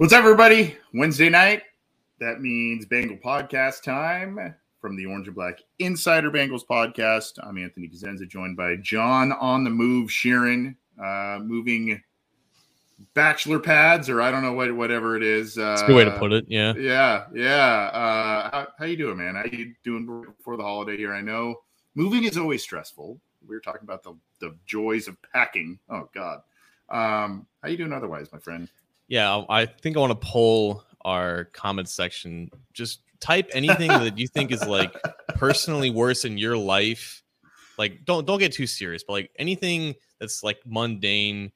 What's up, everybody? Wednesday night. That means Bengal podcast time from the Orange and Black Insider Bengals podcast. I'm Anthony Cosenza, joined by John on the move, Sheeran, uh, moving bachelor pads, or I don't know what whatever it is. Uh, That's a good way to put it. Yeah, yeah, yeah. Uh, how, how you doing, man? How you doing before the holiday here? I know moving is always stressful. We were talking about the the joys of packing. Oh God, um, how you doing otherwise, my friend? Yeah, um, I think I want to pull our comment section. Just type anything that you think is like personally worse in your life. Like don't don't get too serious, but like anything that's like mundane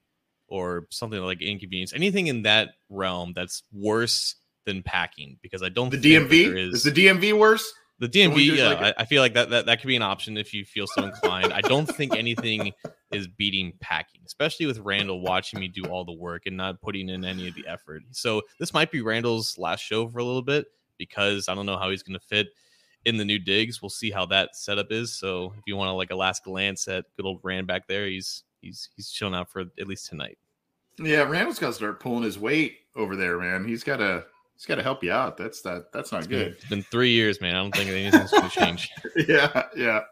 or something like inconvenience, anything in that realm that's worse than packing. Because I don't the DMV is, is the DMV worse. The DMV, yeah, like I, I, feel like that, that that could be an option if you feel so inclined. I don't think anything is beating packing, especially with Randall watching me do all the work and not putting in any of the effort. So this might be Randall's last show for a little bit because I don't know how he's going to fit in the new digs. We'll see how that setup is. So if you want to like a last glance at good old Rand back there, he's he's he's chilling out for at least tonight. Yeah, Randall's got to start pulling his weight over there, man. He's got to He's got to help you out. That's that. That's not good. It's been three years, man. I don't think anything's going to change. yeah, yeah.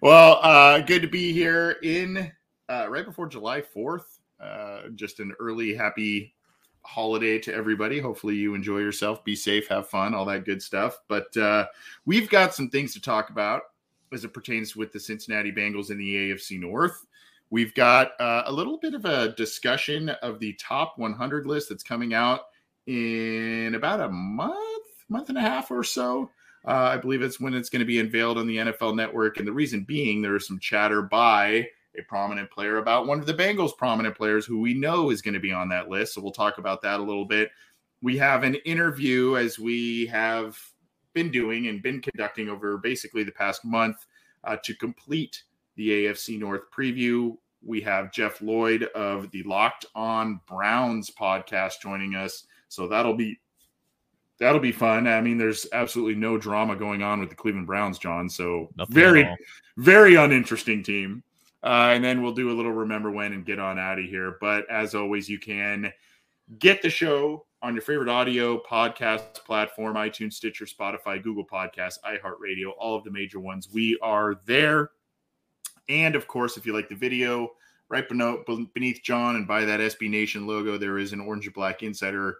Well, uh, good to be here in uh, right before July Fourth. Uh, just an early happy holiday to everybody. Hopefully, you enjoy yourself, be safe, have fun, all that good stuff. But uh, we've got some things to talk about as it pertains with the Cincinnati Bengals in the AFC North. We've got uh, a little bit of a discussion of the top 100 list that's coming out in about a month, month and a half or so. Uh, I believe it's when it's going to be unveiled on the NFL Network. And the reason being, there is some chatter by a prominent player about one of the Bengals' prominent players who we know is going to be on that list. So we'll talk about that a little bit. We have an interview as we have been doing and been conducting over basically the past month uh, to complete the AFC North preview. We have Jeff Lloyd of the Locked On Browns podcast joining us so that'll be that'll be fun. I mean, there's absolutely no drama going on with the Cleveland Browns, John. So Nothing very, very uninteresting team. Uh, and then we'll do a little remember when and get on out of here. But as always, you can get the show on your favorite audio podcast platform iTunes, Stitcher, Spotify, Google Podcasts, iHeartRadio, all of the major ones. We are there. And of course, if you like the video, right beneath John and by that SB Nation logo, there is an orange and black insider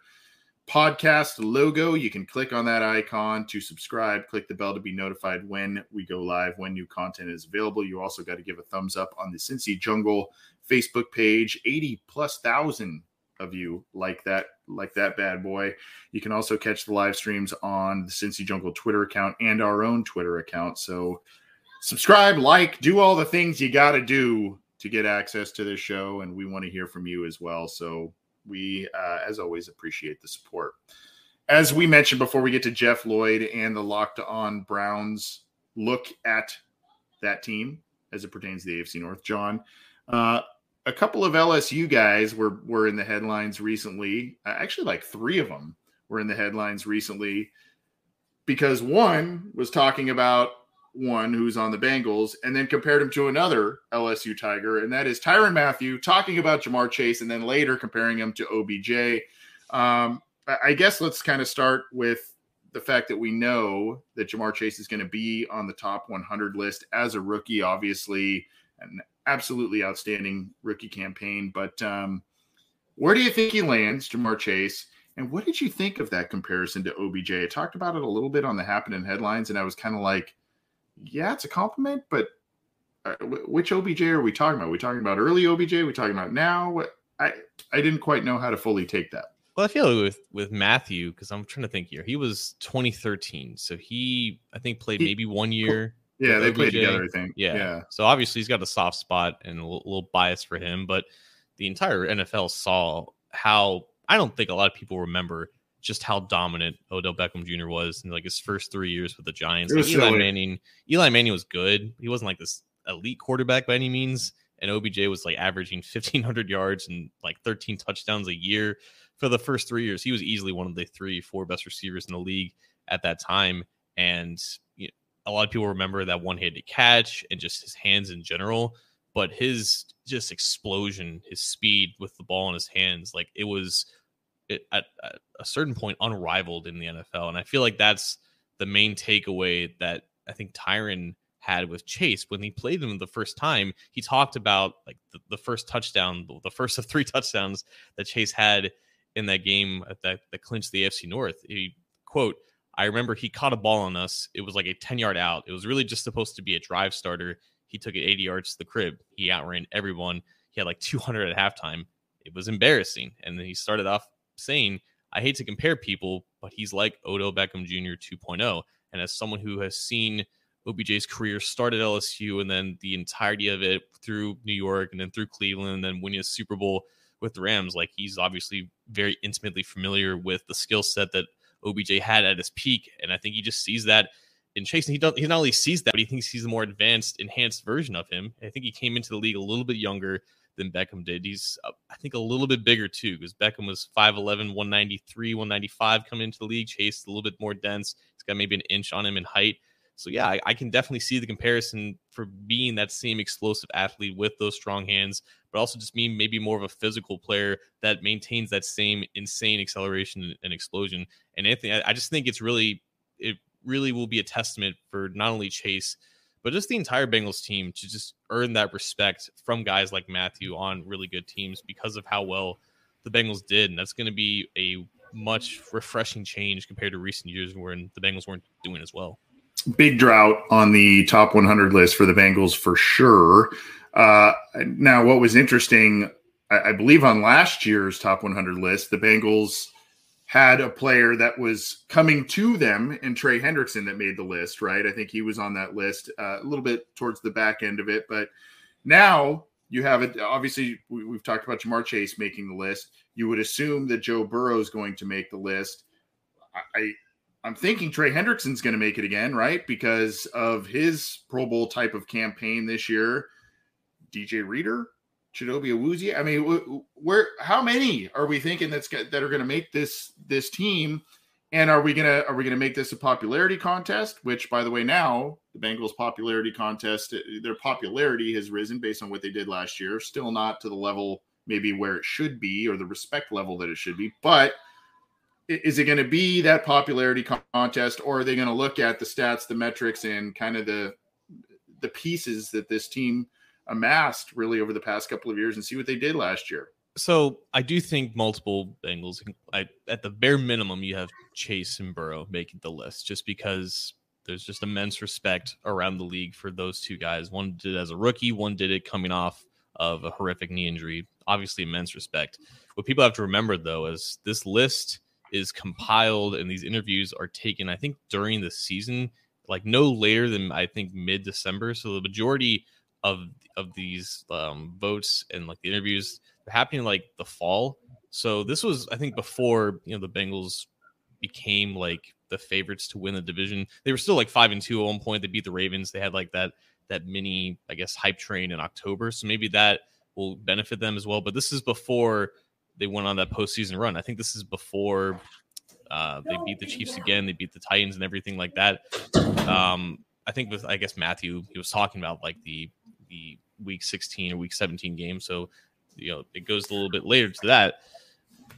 podcast logo. You can click on that icon to subscribe, click the bell to be notified when we go live, when new content is available. You also got to give a thumbs up on the Cincy Jungle Facebook page. 80 plus thousand of you like that like that bad boy. You can also catch the live streams on the Cincy Jungle Twitter account and our own Twitter account. So subscribe, like, do all the things you got to do to get access to this show and we want to hear from you as well. So we, uh, as always, appreciate the support. As we mentioned before, we get to Jeff Lloyd and the locked on Browns look at that team as it pertains to the AFC North. John, uh, a couple of LSU guys were were in the headlines recently. Uh, actually, like three of them were in the headlines recently because one was talking about one who's on the Bengals and then compared him to another LSU Tiger, and that is Tyrann Mathieu talking about Ja'Marr Chase and then later comparing him to OBJ. Um, I guess let's kind of start with the fact that we know that Ja'Marr Chase is going to be on the top 100 list as a rookie, obviously, an absolutely outstanding rookie campaign. But um, where do you think he lands, Ja'Marr Chase? And what did you think of that comparison to OBJ? I talked about it a little bit on the happening headlines, and I was kind of like, yeah, it's a compliment, but uh, which OBJ are we talking about? Are we talking about early OBJ? Are we talking about now? What I I didn't quite know how to fully take that. Well, I feel like with with Mathieu because I'm trying to think here. He was 2013, so he I think played he, maybe one year. Yeah, they OBJ. played together. I think. Yeah. yeah. So obviously he's got a soft spot and a little, little bias for him, but the entire NFL saw how I don't think a lot of people remember just how dominant Odell Beckham Jr. was in like his first three years with the Giants. Like Eli silly. Manning, Eli Manning was good. He wasn't like this elite quarterback by any means, and OBJ was like averaging 1,500 yards and like 13 touchdowns a year for the first three years. He was easily one of the three, four best receivers in the league at that time, and you know, a lot of people remember that one-handed catch and just his hands in general. But his just explosion, his speed with the ball in his hands, like it was at, at a certain point unrivaled in the NFL. And I feel like that's the main takeaway that I think Tyrann had with Chase when he played him the first time. He talked about like the, the first touchdown, the first of three touchdowns that Chase had in that game that, that clinched the AFC North. He quote, I remember he caught a ball on us. It was like a 10 yard out. It was really just supposed to be a drive starter. He took it 80 yards to the crib. He outran everyone. He had like 200 at halftime. It was embarrassing. And then he started off saying, I hate to compare people, but he's like Odell Beckham Jr. 2.0. And as someone who has seen OBJ's career start at LSU and then the entirety of it through New York and then through Cleveland and then winning a Super Bowl with the Rams, like he's obviously very intimately familiar with the skill set that OBJ had at his peak. And I think he just sees that in Chase. And he, doesn't. he not only sees that, but he thinks he's a more advanced, enhanced version of him. I think he came into the league a little bit younger than Beckham did. He's, uh, I think, a little bit bigger too, because Beckham was 5'11, 193, 195 coming into the league. Chase a little bit more dense. He's got maybe an inch on him in height. So, yeah, I, I, can definitely see the comparison for being that same explosive athlete with those strong hands, but also just being maybe more of a physical player that maintains that same insane acceleration and explosion. And Anthony, I, I just think it's really, it really will be a testament for not only Chase, but just the entire Bengals team to just earn that respect from guys like Mathieu on really good teams because of how well the Bengals did. And that's going to be a much refreshing change compared to recent years when the Bengals weren't doing as well. Big drought on the top 100 list for the Bengals for sure. Uh, now, what was interesting, I, I believe on last year's top 100 list, the Bengals had a player that was coming to them and Trey Hendrickson that made the list, right? I think he was on that list uh, a little bit towards the back end of it. But now you have it. Obviously, we, have talked about Ja'Marr Chase making the list. You would assume that Joe Burrow is going to make the list. I, I'm thinking Trey Hendrickson's going to make it again, right? Because of his Pro Bowl type of campaign this year. DJ Reader, Chidobe Awuzie. I mean, where how many are we thinking that's that are going to make this this team? And are we gonna are we gonna make this a popularity contest? Which, by the way, now the Bengals' popularity contest, uh, their popularity has risen based on what they did last year. Still not to the level maybe where it should be or the respect level that it should be. But is it going to be that popularity contest, or are they going to look at the stats, the metrics, and kind of the the pieces that this team amassed really over the past couple of years and see what they did last year. So I do think multiple Bengals. I, at the bare minimum, you have Chase and Burrow making the list, just because there's just immense respect around the league for those two guys. One did it as a rookie, one did it coming off of a horrific knee injury. Obviously, immense respect. What people have to remember though is this list is compiled and these interviews are taken. I think during the season, like no later than I think mid December. So the majority of of these um, votes and like the interviews they're happening like the fall. So this was I think before you know the Bengals became like the favorites to win the division. They were still like five and two at one point. They beat the Ravens. They had like that that mini I guess hype train in October. So maybe that will benefit them as well. But this is before they went on that postseason run. I think this is before uh, they beat the Chiefs again. They beat the Titans and everything like that. Um, I think with I guess Mathieu he was talking about like the the week 16 or week 17 game. So, you know, it goes a little bit later to that.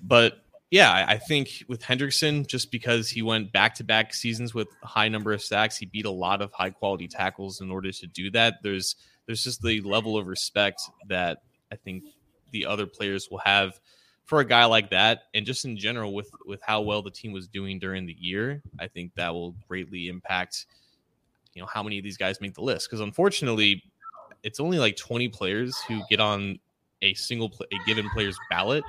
But yeah, I, think with Hendrickson, just because he went back to back seasons with a high number of sacks, he beat a lot of high quality tackles in order to do that. There's there's just the level of respect that I think the other players will have for a guy like that, and just in general with with how well the team was doing during the year, I think that will greatly impact, you know, how many of these guys make the list. Because unfortunately, it's only like 20 players who get on a single a given player's ballot,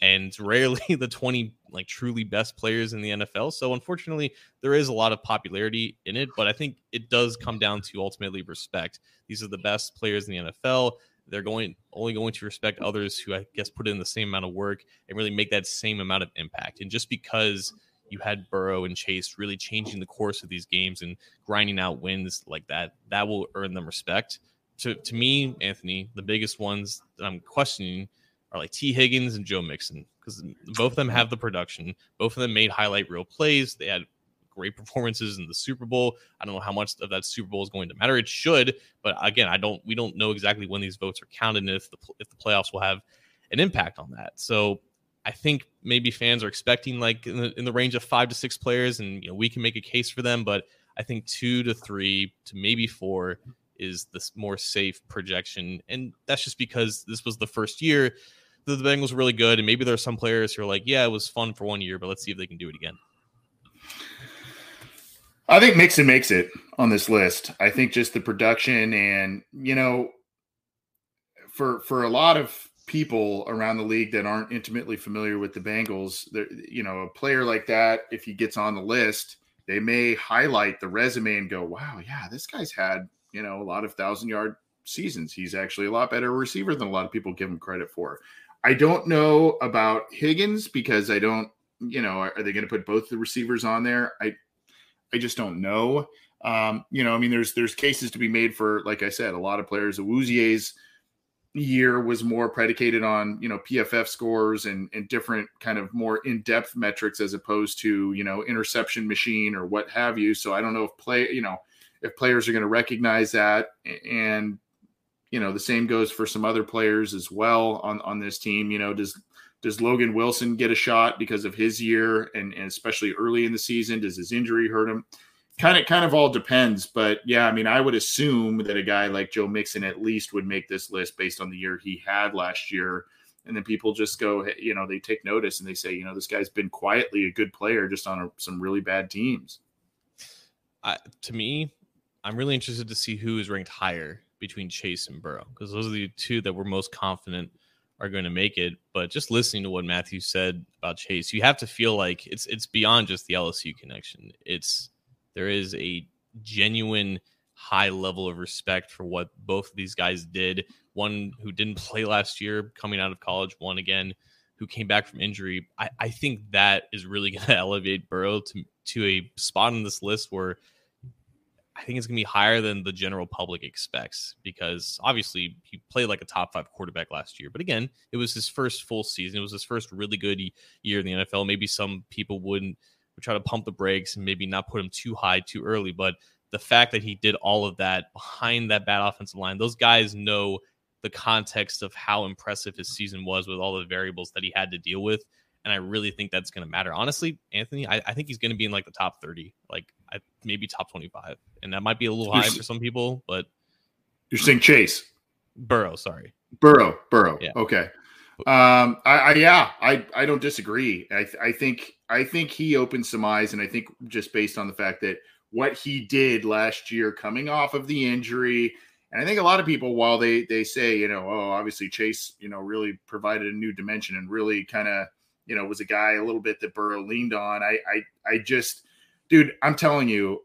and it's rarely the 20 like truly best players in the NFL. So unfortunately, there is a lot of popularity in it, but I think it does come down to ultimately respect. These are the best players in the NFL they're going only going to respect others who I guess put in the same amount of work and really make that same amount of impact. And just because you had Burrow and Chase really changing the course of these games and grinding out wins like that, that will earn them respect. To to me, Anthony, the biggest ones that I'm questioning are like Tee Higgins and Joe Mixon because both of them have the production. Both of them made highlight reel plays. They had great performances in the Super Bowl. I don't know how much of that Super Bowl is going to matter. It should, but again, I don't. We don't know exactly when these votes are counted and if the if the playoffs will have an impact on that. So I think maybe fans are expecting like in the, in the range of five to six players, and you know we can make a case for them, but I think two to three to maybe four is the more safe projection, and that's just because this was the first year that the Bengals were really good, and maybe there are some players who are like, yeah, it was fun for one year, but let's see if they can do it again. I think Mixon makes it on this list. I think just the production and you know, for for a lot of people around the league that aren't intimately familiar with the Bengals, you know, a player like that, if he gets on the list, they may highlight the resume and go, "Wow, yeah, this guy's had you know a lot of thousand yard seasons. He's actually a lot better receiver than a lot of people give him credit for." I don't know about Higgins because I don't, you know, are, are they going to put both the receivers on there? I I just don't know. Um, you know, I mean, there's there's cases to be made for, like I said, a lot of players. Awuzie's year was more predicated on you know PFF scores and and different kind of more in depth metrics as opposed to you know interception machine or what have you. So I don't know if play you know if players are going to recognize that and you know the same goes for some other players as well on on this team. You know, does does Logan Wilson get a shot because of his year and, and especially early in the season? Does his injury hurt him? Kind of, kind of all depends. But yeah, I mean, I would assume that a guy like Joe Mixon at least would make this list based on the year he had last year. And then people just go, you know, they take notice and they say, you know, this guy's been quietly a good player just on a, some really bad teams. Uh, to me, I'm really interested to see who is ranked higher between Chase and Burrow because those are the two that we're most confident are going to make it. But just listening to what Mathieu said about Chase, you have to feel like it's it's beyond just the LSU connection. It's there is a genuine high level of respect for what both of these guys did. One who didn't play last year coming out of college, one again who came back from injury. I, I think that is really going to elevate Burrow to to a spot on this list where I think it's going to be higher than the general public expects because obviously he played like a top five quarterback last year. But again, it was his first full season. It was his first really good year in the NFL. Maybe some people wouldn't would try to pump the brakes and maybe not put him too high too early. But the fact that he did all of that behind that bad offensive line, those guys know the context of how impressive his season was with all the variables that he had to deal with. And I really think that's going to matter. Honestly, Anthony, I, I think he's going to be in like the top 30. Like I, maybe top 25. And that might be a little you're, high for some people, but you're saying Chase Burrow, sorry. Burrow, Burrow. Yeah. Okay. Um, I, I, yeah, I, I don't disagree. I, I think, I think he opened some eyes, and I think just based on the fact that what he did last year, coming off of the injury, and I think a lot of people, while they they say, you know, oh, obviously Chase, you know, really provided a new dimension and really kind of, you know, was a guy a little bit that Burrow leaned on. I, I, I just dude, I'm telling you,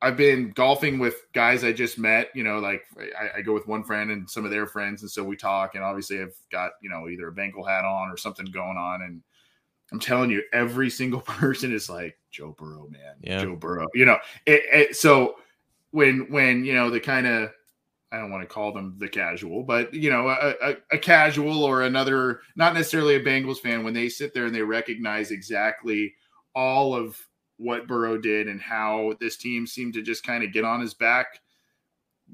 I've been golfing with guys I just met. You know, like I, I, go with one friend and some of their friends, and so we talk. And obviously, I've got you know either a Bengal hat on or something going on. And I'm telling you, every single person is like Joe Burrow, man, yeah. Joe Burrow. You know, it, it, so when when you know the kind of I don't want to call them the casual, but you know, a, a, a casual or another, not necessarily a Bengals fan, when they sit there and they recognize exactly all of what Burrow did and how this team seemed to just kind of get on his back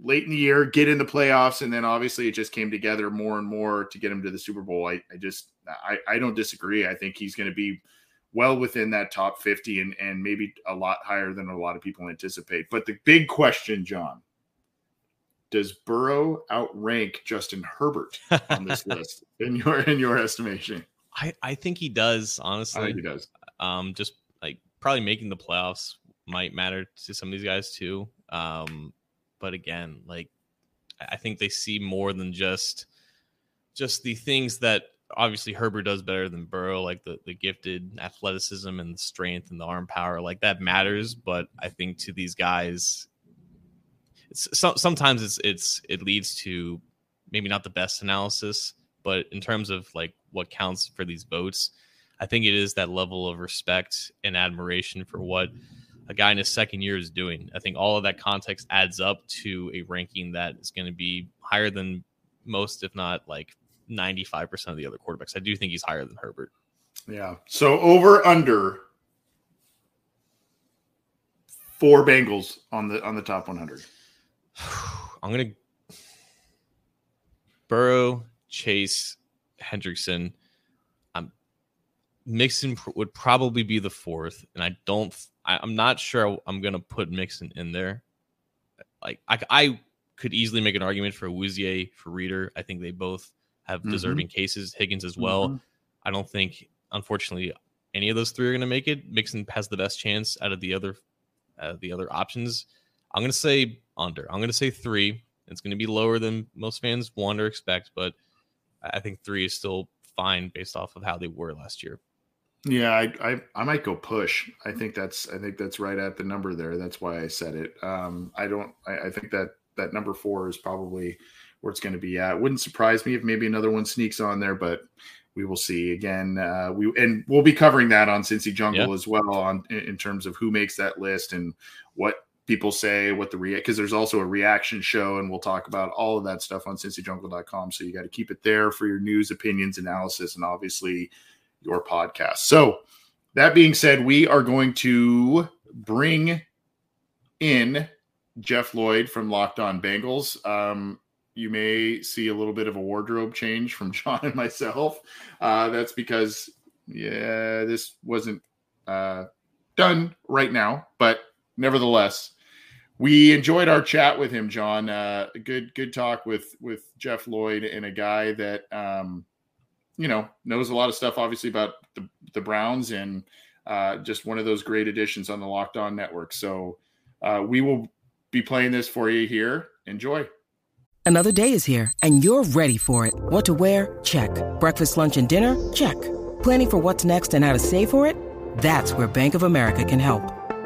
late in the year, get in the playoffs, and then obviously it just came together more and more to get him to the Super Bowl. I, I just I, I don't disagree. I think he's going to be well within that top 50 and, and maybe a lot higher than a lot of people anticipate. But the big question, John, does Burrow outrank Justin Herbert on this list in your in your estimation? I, I think he does, honestly. I think he does. Um, just like probably making the playoffs might matter to some of these guys too. Um, but again, like I think they see more than just just the things that obviously Herbert does better than Burrow, like the the gifted athleticism and the strength and the arm power, like that matters. But I think to these guys, it's so, sometimes it's it's it leads to maybe not the best analysis, but in terms of like what counts for these votes, I think it is that level of respect and admiration for what a guy in his second year is doing. I think all of that context adds up to a ranking that is going to be higher than most, if not like 95% of the other quarterbacks. I do think he's higher than Herbert. Yeah. So over under four Bengals on the on the top 100. I'm going to Burrow, Chase, Hendrickson. I'm Mixon would probably be the fourth, and I don't I, am not sure I'm gonna put Mixon in there. Like I, I could easily make an argument for Awuzie for Reader. I think they both have mm-hmm. deserving cases. Higgins as well. Mm-hmm. I don't think, unfortunately, any of those three are going to make it. Mixon has the best chance out of the other, uh, the other options. I'm going to say under. I'm going to say three. It's going to be lower than most fans want or expect, but I think three is still fine based off of how they were last year. Yeah, I, I, I might go push. I think that's I think that's right at the number there. That's why I said it. Um, I don't. I, I think that that number four is probably where it's going to be at. Wouldn't surprise me if maybe another one sneaks on there, but we will see. Again, uh, we and we'll be covering that on Cincy Jungle yeah. as well on in terms of who makes that list and what people say, what the react because there's also a reaction show, and we'll talk about all of that stuff on cincyjungle.com. So you got to keep it there for your news, opinions, analysis, and obviously your podcast. So, that being said, we are going to bring in Jeff Lloyd from Locked On Bengals. Um, you may see a little bit of a wardrobe change from John and myself. Uh, that's because, yeah, this wasn't uh, done right now, but nevertheless, we enjoyed our chat with him, John. Uh, good, good talk with with Jeff Lloyd and a guy that um, you know knows a lot of stuff, obviously about the, the Browns, and uh, just one of those great additions on the Locked On Network. So uh, we will be playing this for you here. Enjoy. Another day is here, and you're ready for it. What to wear? Check. Breakfast, lunch, and dinner? Check. Planning for what's next and how to save for it? That's where Bank of America can help.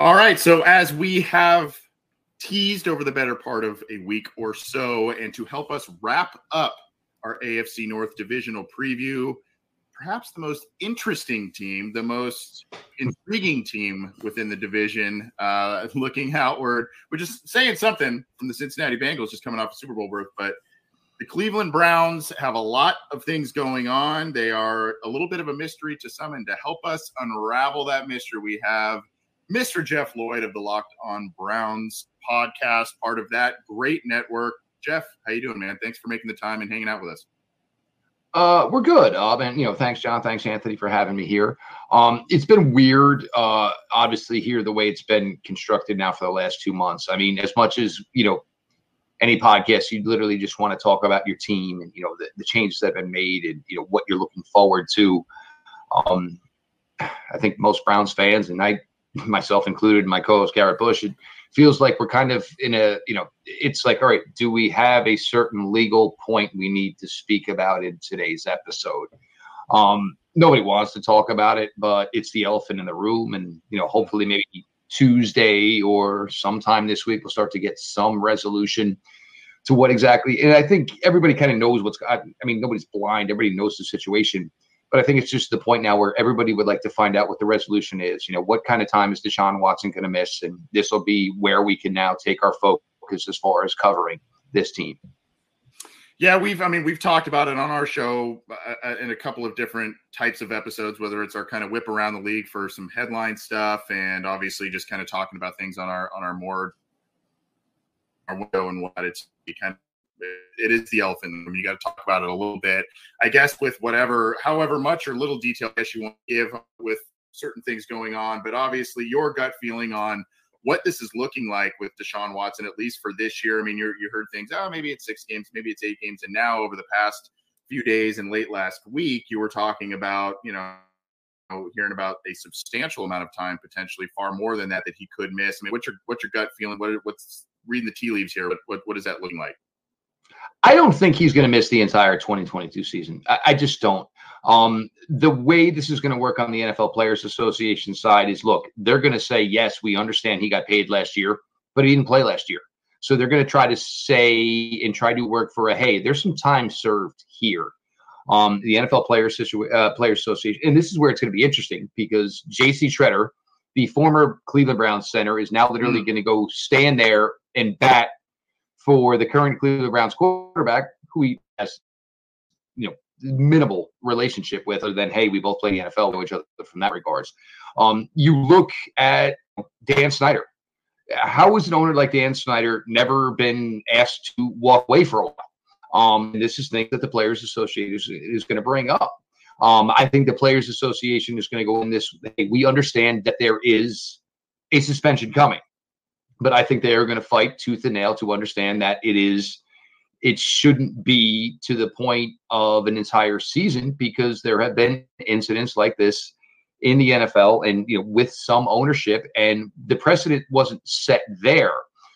All right. So, as we have teased over the better part of a week or so, and to help us wrap up our AFC North divisional preview, perhaps the most interesting team, the most intriguing team within the division, uh, looking outward, we're just saying something from the Cincinnati Bengals just coming off a Super Bowl berth, but the Cleveland Browns have a lot of things going on. They are a little bit of a mystery to some, and to help us unravel that mystery, we have Mr. Jeff Lloyd of the Locked On Browns podcast, part of that great network. Jeff, how you doing, man? Thanks for making the time and hanging out with us. Uh, we're good. Uh, and you know, thanks, John. Thanks, Anthony, for having me here. Um, it's been weird, uh, obviously, here the way it's been constructed now for the last two months. I mean, as much as you know, any podcast, you literally just want to talk about your team and you know the, the changes that have been made and you know what you're looking forward to. Um, I think most Browns fans, and I myself included, my co-host Garrett Bush, it feels like we're kind of in a, you know, it's like, all right, do we have a certain legal point we need to speak about in today's episode? Um, nobody wants to talk about it, but it's the elephant in the room, and you know, hopefully, maybe Tuesday or sometime this week, we'll start to get some resolution to what exactly. And I think everybody kind of knows what's. I, I mean, nobody's blind. Everybody knows the situation. But I think it's just the point now where everybody would like to find out what the resolution is. You know, what kind of time is Deshaun Watson going to miss? And this will be where we can now take our focus as far as covering this team. Yeah, we've, I mean, we've talked about it on our show uh, uh, in a couple of different types of episodes, whether it's our kind of whip around the league for some headline stuff and obviously just kind of talking about things on our, on our more, our window and what it's kind of, it is the elephant. I mean, you got to talk about it a little bit, I guess, with whatever, however much or little detail I guess you want to give with certain things going on. But obviously, your gut feeling on what this is looking like with Deshaun Watson, at least for this year. I mean, you you heard things, oh, maybe it's six games, maybe it's eight games. And now over the past few days and late last week, you were talking about, you know, hearing about a substantial amount of time, potentially far more than that, that he could miss. I mean, what's your what's your gut feeling? What what's reading the tea leaves here? What what, what is that looking like? I don't think he's going to miss the entire 2022 season. I, I just don't. Um, the way this is going to work on the NFL Players Association side is look, they're going to say, yes, we understand he got paid last year, but he didn't play last year. So they're going to try to say and try to work for a hey, there's some time served here. Um, the NFL Players, uh, Players Association, and this is where it's going to be interesting because J.C. Tretter, the former Cleveland Browns center, is now literally mm. going to go stand there and bat for the current Cleveland Browns quarterback, who he has, you know, minimal relationship with, other than hey, we both play the NFL, know each other from that regards. Um, you look at Dan Snyder. How has an owner like Dan Snyder never been asked to walk away for a while? Um, this is things that the Players Association is, is going to bring up. Um, I think the Players Association is going to go in this. Hey, we understand that there is a suspension coming, but I think they are going to fight tooth and nail to understand that it is it shouldn't be to the point of an entire season because there have been incidents like this in the NFL and you know with some ownership and the precedent wasn't set there.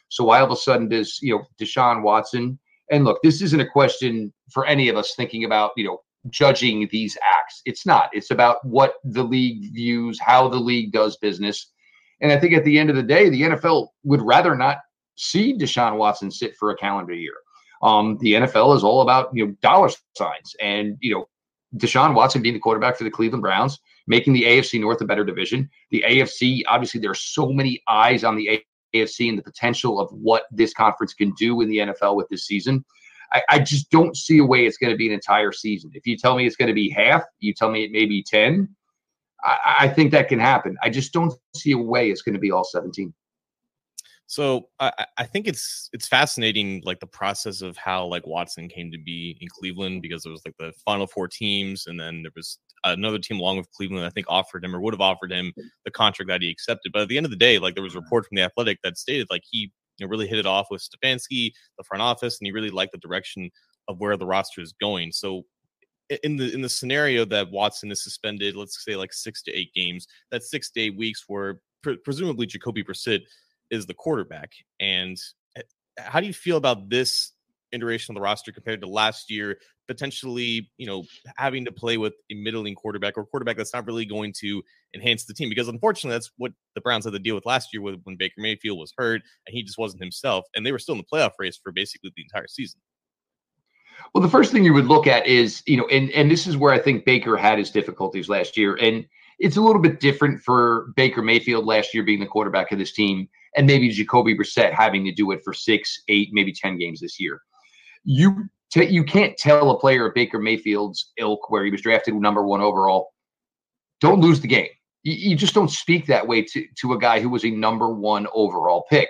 So why all of a sudden does you know Deshaun Watson and look, this isn't a question for any of us thinking about you know judging these acts. It's not. It's about what the league views, how the league does business. And I think at the end of the day, the NFL would rather not see Deshaun Watson sit for a calendar year. Um, the NFL is all about you know dollar signs, and you know Deshaun Watson being the quarterback for the Cleveland Browns, making the AFC North a better division. The AFC, obviously, there are so many eyes on the AFC and the potential of what this conference can do in the NFL with this season. I, I just don't see a way it's going to be an entire season. If you tell me it's going to be half, you tell me it may be 10, I, I think that can happen. I just don't see a way it's going to be all 17. So I, I think it's it's fascinating, like the process of how like Watson came to be in Cleveland because there was like the final four teams, and then there was another team along with Cleveland. I think offered him or would have offered him the contract that he accepted. But at the end of the day, like there was a report from the Athletic that stated like he you know, really hit it off with Stefanski, the front office, and he really liked the direction of where the roster is going. So in the in the scenario that Watson is suspended, let's say like six to eight games, that's six to eight weeks where pre- presumably Jacoby Brissett is the quarterback. And eh, how do you feel about this iteration of the roster compared to last year? Potentially, you know, having to play with a middling quarterback or quarterback that's not really going to enhance the team because unfortunately that's what the Browns had to deal with last year when Baker Mayfield was hurt and he just wasn't himself, and they were still in the playoff race for basically the entire season. Well, the first thing you would look at is, you know, and and this is where I think Baker had his difficulties last year, and it's a little bit different for Baker Mayfield last year being the quarterback of this team and maybe Jacoby Brissett having to do it for six, eight, maybe 10 games this year. You t- you can't tell a player of Baker Mayfield's ilk where he was drafted number one overall, don't lose the game. You, you just don't speak that way to, to a guy who was a number one overall pick.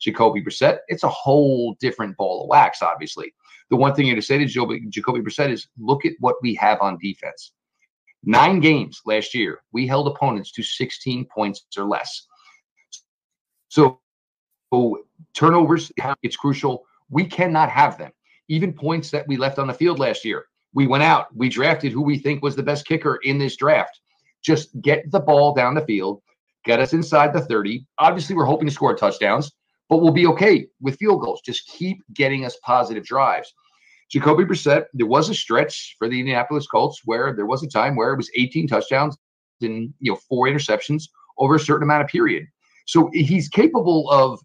Jacoby Brissett, it's a whole different ball of wax, obviously. The one thing to say to Jacoby, Jacoby Brissett is look at what we have on defense. Nine games last year, we held opponents to 16 points or less. So turnovers, it's crucial. We cannot have them. Even points that we left on the field last year. We went out, we drafted who we think was the best kicker in this draft. Just get the ball down the field, get us inside the 30. Obviously, we're hoping to score touchdowns, but we'll be okay with field goals. Just keep getting us positive drives. Jacoby Brissett, there was a stretch for the Indianapolis Colts where there was a time where it was 18 touchdowns and you know four interceptions over a certain amount of period. So he's capable of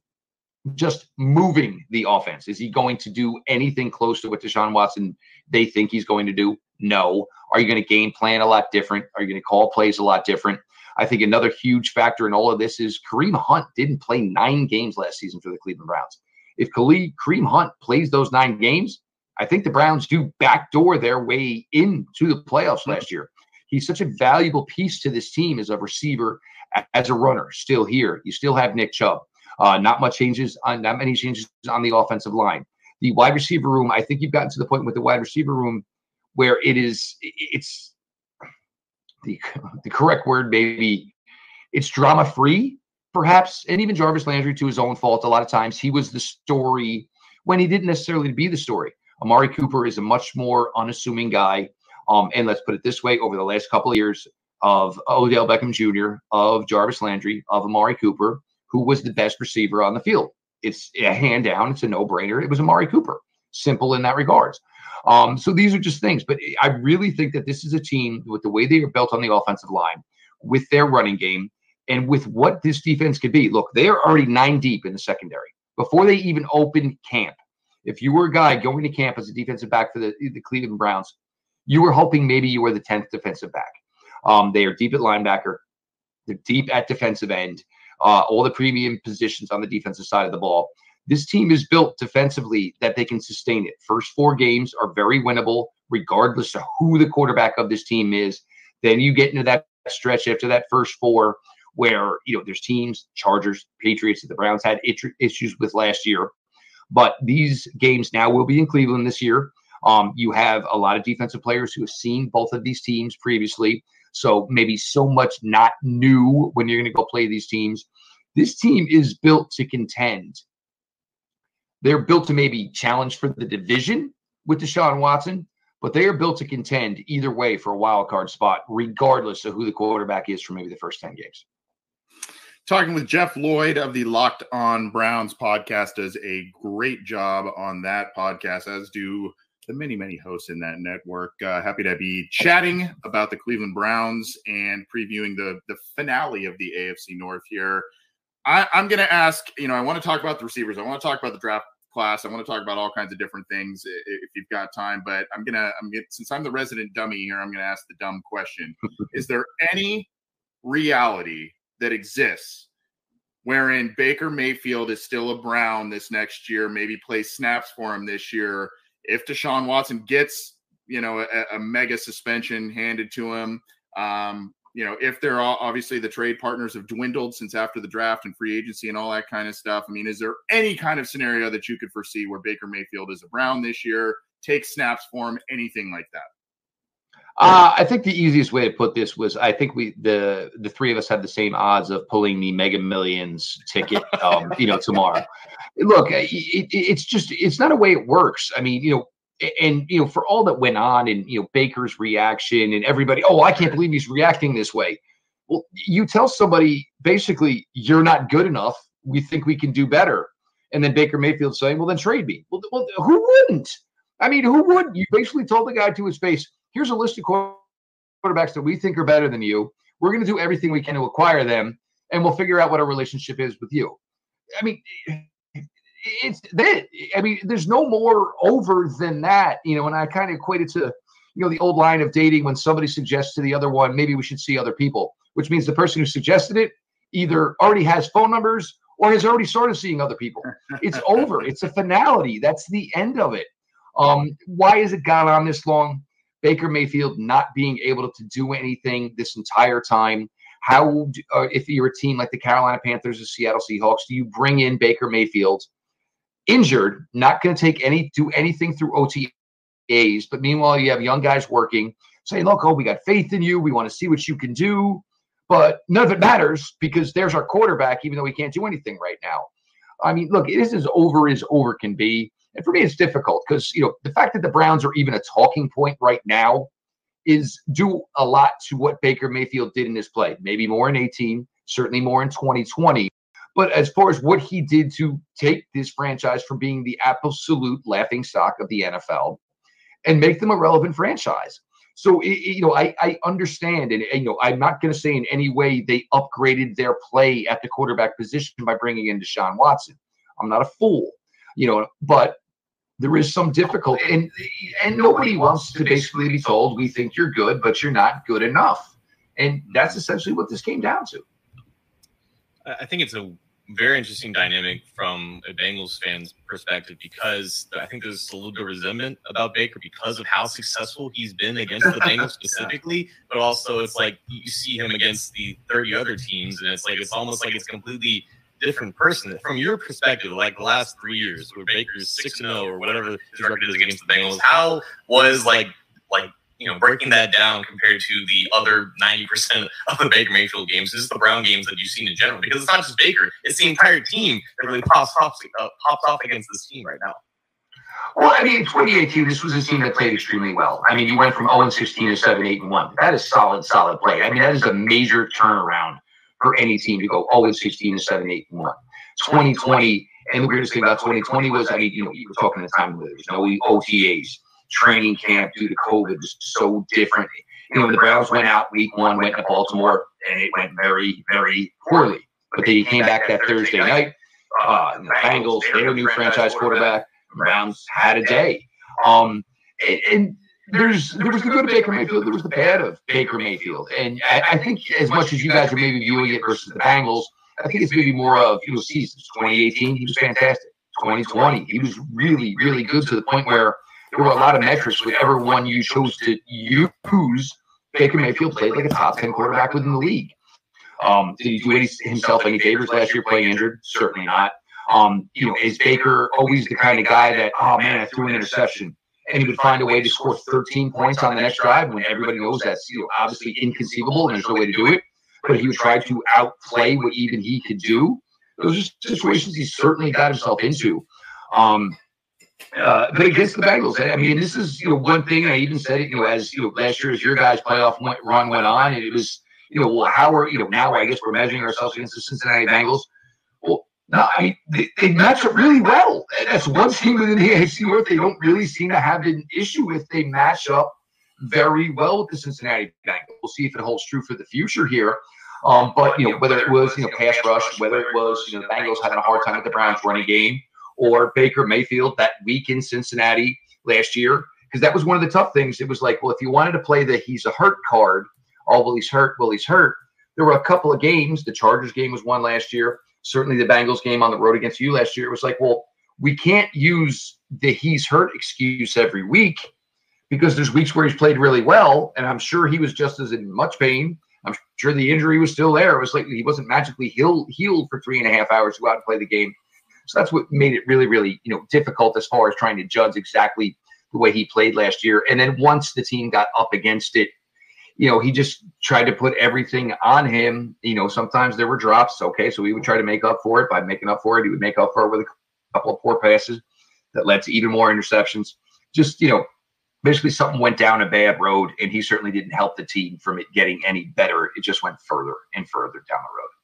just moving the offense. Is he going to do anything close to what Deshaun Watson they think he's going to do? No. Are you going to game plan a lot different? Are you going to call plays a lot different? I think another huge factor in all of this is Kareem Hunt didn't play nine games last season for the Cleveland Browns. If Kareem Hunt plays those nine games, I think the Browns do backdoor their way into the playoffs last year. He's such a valuable piece to this team as a receiver, as a runner. Still here, you still have Nick Chubb. Uh, not much changes on not many changes on the offensive line. The wide receiver room, I think you've gotten to the point with the wide receiver room where it is it's the the correct word maybe it's drama free perhaps and even Jarvis Landry to his own fault a lot of times he was the story when he didn't necessarily be the story. Amari Cooper is a much more unassuming guy. Um, and let's put it this way: over the last couple of years of Odell Beckham Jr., of Jarvis Landry, of Amari Cooper, who was the best receiver on the field. It's a hand down. It's a no brainer. It was Amari Cooper. Simple in that regards. Um, so these are just things. But I really think that this is a team with the way they are built on the offensive line, with their running game, and with what this defense could be. Look, they are already nine deep in the secondary before they even open camp. If you were a guy going to camp as a defensive back for the, the Cleveland Browns, you were hoping maybe you were the 10th defensive back. Um, they are deep at linebacker, they're deep at defensive end uh, all the premium positions on the defensive side of the ball. This team is built defensively that they can sustain it. First four games are very winnable, regardless of who the quarterback of this team is. Then you get into that stretch after that first four where you know there's teams, Chargers, Patriots that the Browns had issues with last year. But these games now will be in Cleveland this year. Um, you have a lot of defensive players who have seen both of these teams previously. So maybe so much not new when you're going to go play these teams. This team is built to contend. They're built to maybe challenge for the division with Deshaun Watson, but they are built to contend either way for a wild card spot, regardless of who the quarterback is for maybe the first 10 games. Talking with Jeff Lloyd of the Locked On Browns podcast does a great job on that podcast, as do the many, many hosts in that network. Uh, happy to be chatting about the Cleveland Browns and previewing the the finale of the AFC North here. I, I'm going to ask, you know, I want to talk about the receivers. I want to talk about the draft class. I want to talk about all kinds of different things if you've got time. But I'm gonna, I'm gonna, since I'm the resident dummy here, I'm gonna ask the dumb question: Is there any reality that exists wherein Baker Mayfield is still a Brown this next year, maybe plays snaps for him this year, if Deshaun Watson gets, you know, a, a mega suspension handed to him, um, you know, if they're obviously the trade partners have dwindled since after the draft and free agency and all that kind of stuff. I mean, is there any kind of scenario that you could foresee where Baker Mayfield is a Brown this year, take snaps for him, anything like that? Uh, I think the easiest way to put this was I think we the the three of us had the same odds of pulling the Mega Millions ticket, um, you know, tomorrow look, it, it, it's just it's not a way it works. I mean, you know, and you know, for all that went on, and you know, Baker's reaction, and everybody, oh, I can't believe he's reacting this way. Well, you tell somebody basically you're not good enough. We think we can do better, and then Baker Mayfield saying, "Well, then trade me." Well, well who wouldn't? I mean, who would? You basically told the guy to his face, "Here's a list of quarterbacks that we think are better than you. We're going to do everything we can to acquire them, and we'll figure out what our relationship is with you." I mean, it's that. I mean, there's no more over than that, you know. And I kind of equate it to, you know, the old line of dating when somebody suggests to the other one, maybe we should see other people, which means the person who suggested it either already has phone numbers or has already started seeing other people. It's over. It's a finality. That's the end of it. Um, why has it gone on this long? Baker Mayfield not being able to do anything this entire time. How, uh, if you're a team like the Carolina Panthers or Seattle Seahawks, do you bring in Baker Mayfield injured, not going to take any do anything through OTAs. But meanwhile, you have young guys working, saying, "Look, oh, we got faith in you. We want to see what you can do." But none of it matters because there's our quarterback, even though we can't do anything right now. I mean, look, it is as over as over can be. And for me, it's difficult because you know the fact that the Browns are even a talking point right now is due a lot to what Baker Mayfield did in his play. Maybe more in 18, certainly more in 2020. But as far as what he did to take this franchise from being the absolute laughing stock of the NFL and make them a relevant franchise. So you know, I, I understand, and, and you know, I'm not going to say in any way they upgraded their play at the quarterback position by bringing in Deshaun Watson. I'm not a fool, you know, but there is some difficulty, and and nobody wants to basically be told we think you're good, but you're not good enough, and that's essentially what this came down to. I think it's a very interesting dynamic from a Bengals fan's perspective because I think there's a little bit of resentment about Baker because of how successful he's been against the Bengals specifically, but also it's like you see him against the 30 other teams, and it's like it's almost like it's completely different person from your perspective. Like the last three years, where Baker's six and zero or whatever his record is against the Bengals, how was like like you know, breaking that down compared to the other 90% of the Baker Mayfield games, this is the Brown games that you've seen in general, because it's not just Baker, it's the entire team that really pops off, uh, pops off against this team right now. Well, I mean, 2018, this was a team that played extremely well. I mean, you went from 0 16 to 7 8 and 1. That is solid, solid play. I mean, that is a major turnaround for any team to go 0 16 to 7 8 and 1. 2020, and the weirdest thing about 2020 was, I mean, you know, you were talking at the time where there was no OTAs training camp due to COVID was so different. You know, the Browns went out week one, went to Baltimore, and it went very, very poorly. But they came back that Thursday night. Uh, the Bengals, their new franchise quarterback, Browns had a day. Um, and, and there's there was the good of Baker Mayfield, there was the bad of Baker Mayfield, and I, I, think as much as you guys are maybe viewing it versus the Bengals, I think it's maybe more of you know seasons. 2018, he was fantastic. 2020, he was really really good to the point where there were a lot of metrics. Whichever one you chose to use, Baker Mayfield played like a top 10 quarterback within the league. Um, did he do any, himself any favors last year playing injured? Certainly not. Um, you know, is Baker always the kind of guy that, oh man, I threw an interception and he would find a way to score 13 points on the next drive when everybody knows that's you know obviously inconceivable and there's no way to do it. But he would try to outplay what even he could do. Those are situations he certainly got himself into. Um, uh, but against the Bengals, I mean, this is you know one thing. I even said it, you know, as you know, last year as your guys' playoff went, run went on, and it was you know, well, how are you know now? I guess we're measuring ourselves against the Cincinnati Bengals. Well, no, I mean they, they match up really well. That's one team within the AFC North they don't really seem to have an issue with. They match up very well with the Cincinnati Bengals. We'll see if it holds true for the future here. Um, but you know, whether it was you know pass rush, whether it was you know the Bengals having a hard time with the Browns running game or Baker Mayfield that week in Cincinnati last year. Because that was one of the tough things. It was like, well, if you wanted to play the he's a hurt card, oh, well, he's hurt, well, he's hurt. There were a couple of games. The Chargers game was one last year. Certainly the Bengals game on the road against you last year. It was like, well, we can't use the he's hurt excuse every week because there's weeks where he's played really well. And I'm sure he was just as in much pain. I'm sure the injury was still there. It was like he wasn't magically healed, healed for three and a half hours to go out and play the game. So that's what made it really, really, you know, difficult as far as trying to judge exactly the way he played last year. And then once the team got up against it, you know, he just tried to put everything on him. You know, sometimes there were drops. Okay, so he would try to make up for it by making up for it. He would make up for it with a couple of poor passes that led to even more interceptions. Just you know, basically something went down a bad road, and he certainly didn't help the team from it getting any better. It just went further and further down the road.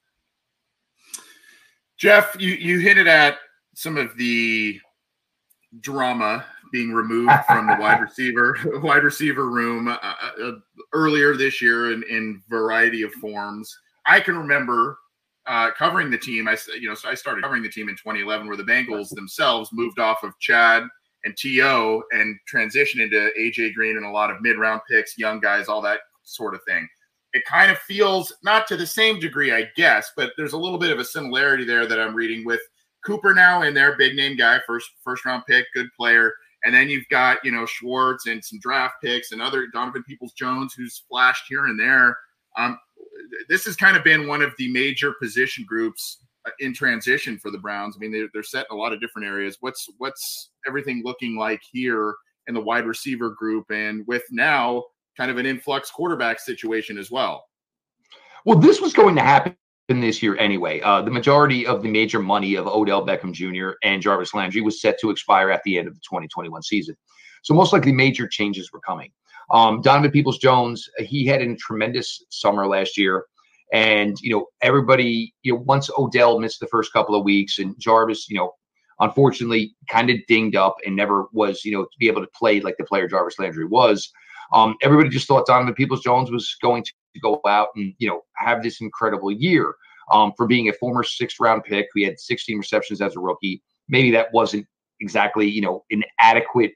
Jeff, you, you hinted at some of the drama being removed from the wide receiver wide receiver room uh, uh, earlier this year in, in variety of forms. I can remember uh, covering the team. I you know so I started covering the team in 2011, where the Bengals themselves moved off of Chad and T.O. and transitioned into AJ Green and a lot of mid round picks, young guys, all that sort of thing it kind of feels not to the same degree, I guess, but there's a little bit of a similarity there that I'm reading with Cooper now in there, big name guy, first first round pick, good player. And then you've got, you know, Schwartz and some draft picks and other Donovan Peoples Jones who's flashed here and there. Um, this has kind of been one of the major position groups uh, in transition for the Browns. I mean, they're, they're set in a lot of different areas. What's what's everything looking like here in the wide receiver group? And with now kind of an influx quarterback situation as well. Well, this was going to happen this year anyway. Uh, the majority of the major money of Odell Beckham Jr. and Jarvis Landry was set to expire at the end of the 2021 season. So most likely major changes were coming. Um, Donovan Peoples Jones, he had a tremendous summer last year. And, you know, everybody, you know, once Odell missed the first couple of weeks and Jarvis, you know, unfortunately kind of dinged up and never was, you know, to be able to play like the player Jarvis Landry was. Um, everybody just thought Donovan Peoples Jones was going to go out and you know have this incredible year um, for being a former sixth round pick who had 16 receptions as a rookie. Maybe that wasn't exactly you know an adequate,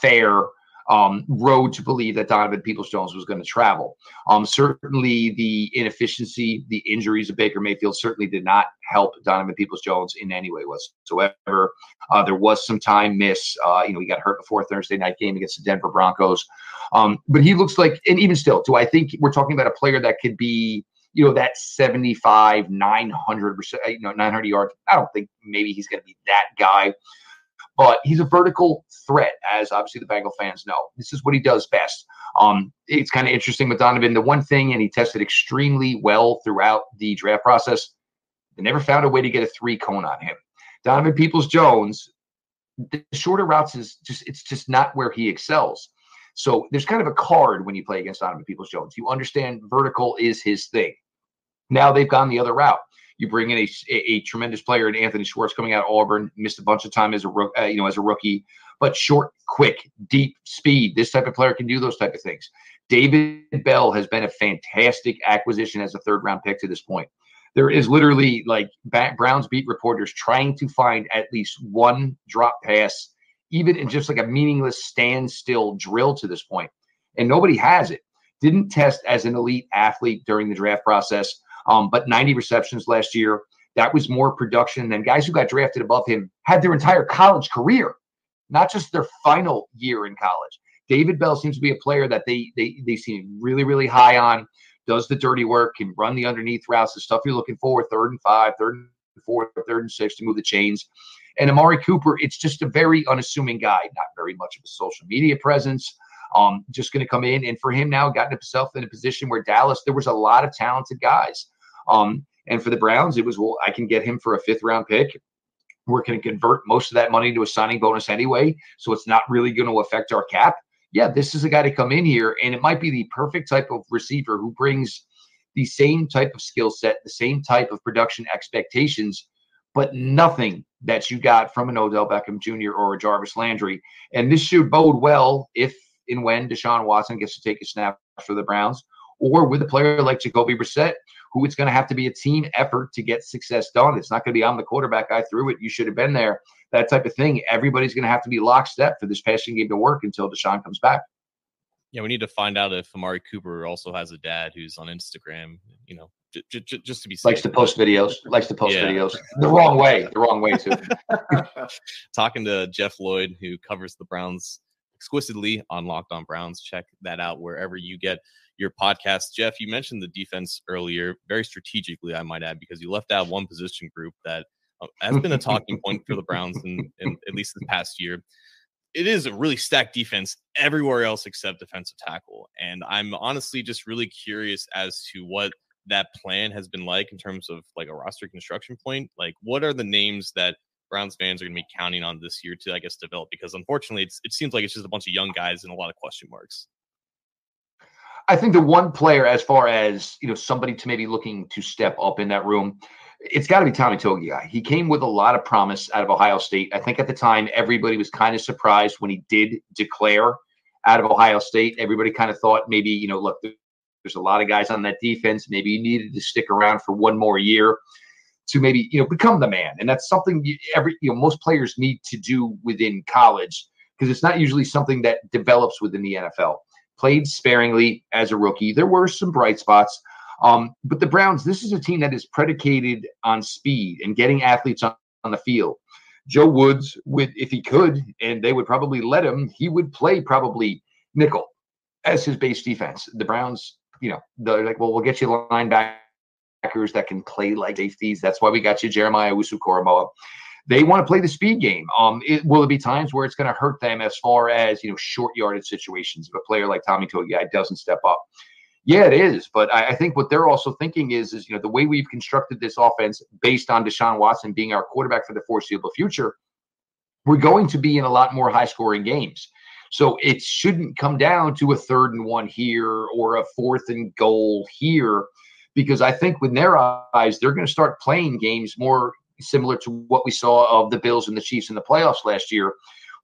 fair um, road to believe that Donovan Peoples Jones was going to travel. Um, certainly, the inefficiency, the injuries of Baker Mayfield certainly did not help Donovan Peoples Jones in any way whatsoever. Uh, there was some time miss. Uh, you know, he got hurt before Thursday night game against the Denver Broncos. Um, but he looks like, and even still, do I think we're talking about a player that could be you know that 75 900 you know 900 yards i don't think maybe he's going to be that guy but he's a vertical threat, as obviously the Bengal fans know. This is what he does best. Um, it's kind of interesting with Donovan. The one thing, and he tested extremely well throughout the draft process, they never found a way to get a three cone on him. Donovan Peoples Jones, the shorter routes is just it's just not where he excels. So there's kind of a card when you play against Donovan Peoples Jones. You understand vertical is his thing. Now they've gone the other route. You bring in a, a, a tremendous player in Anthony Schwartz coming out of Auburn, missed a bunch of time as a uh, you know as a rookie, but short, quick, deep speed. This type of player can do those type of things. David Bell has been a fantastic acquisition as a third round pick to this point. There is literally like Browns beat reporters trying to find at least one drop pass, even in just like a meaningless standstill drill to this point, and nobody has it. Didn't test as an elite athlete during the draft process um, but 90 receptions last year. That was more production than guys who got drafted above him had their entire college career, not just their final year in college. David Bell seems to be a player that they they they seem really really high on. Does the dirty work, can run the underneath routes, the stuff you're looking for, third and five, third and four, third and six to move the chains. And Amari Cooper, it's just a very unassuming guy, not very much of a social media presence. Um, just going to come in. And for him now, gotten himself in a position where Dallas, there was a lot of talented guys. Um, and for the Browns, it was, well, I can get him for a fifth round pick. We're going to convert most of that money to a signing bonus anyway. So it's not really going to affect our cap. Yeah, this is a guy to come in here, and it might be the perfect type of receiver who brings the same type of skill set, the same type of production expectations, but nothing that you got from an Odell Beckham Jr. or a Jarvis Landry. And this should bode well if and when Deshaun Watson gets to take a snap for the Browns, or with a player like Jacoby Brissett, who it's going to have to be a team effort to get success done. It's not going to be I'm the quarterback, I threw it, you should have been there. That type of thing. Everybody's going to have to be lockstep for this passing game to work until Deshaun comes back. Yeah, we need to find out if Amari Cooper also has a dad who's on Instagram. You know, j- j- just to be safe. likes to post videos. Likes to post yeah. videos the wrong way. The wrong way too. Talking to Jeff Lloyd, who covers the Browns exquisitely on Locked On Browns. Check that out wherever you get your podcast. Jeff, you mentioned the defense earlier, very strategically, I might add, because you left out one position group that uh, has been a talking point for the Browns in, in at least this past year. It is a really stacked defense everywhere else except defensive tackle. And I'm honestly just really curious as to what that plan has been like in terms of like a roster construction point. Like, what are the names that Browns fans are going to be counting on this year to, I guess, develop? Because unfortunately, it seems like it's just a bunch of young guys and a lot of question marks. I think the one player, as far as you know, somebody to maybe looking to step up in that room, it's got to be Tommy Togiai. He came with a lot of promise out of Ohio State. I think at the time everybody was kind of surprised when he did declare out of Ohio State. Everybody kind of thought maybe you know, look, there's a lot of guys on that defense. Maybe you needed to stick around for one more year to maybe you know become the man, and that's something you, every you know most players need to do within college because it's not usually something that develops within the NFL played sparingly as a rookie. There were some bright spots. Um, but the Browns, this is a team that is predicated on speed and getting athletes on, on the field. Joe Woods would, if he could, and they would probably let him, he would play probably nickel as his base defense. The Browns, you know, they're like, well, we'll get you linebackers that can play like safeties. That's why we got you Jeremiah Owusu-Koramoah they want to play the speed game. Um, it, will there be times where it's going to hurt them as far as you know short yardage situations if a player like Tommy Togiai doesn't step up? Yeah, it is. But I, I, think what they're also thinking is, is you know, the way we've constructed this offense based on Deshaun Watson being our quarterback for the foreseeable future, we're going to be in a lot more high scoring games. So it shouldn't come down to a third and one here or a fourth and goal here, because I think with their eyes, they're going to start playing games more similar to what we saw of the Bills and the Chiefs in the playoffs last year,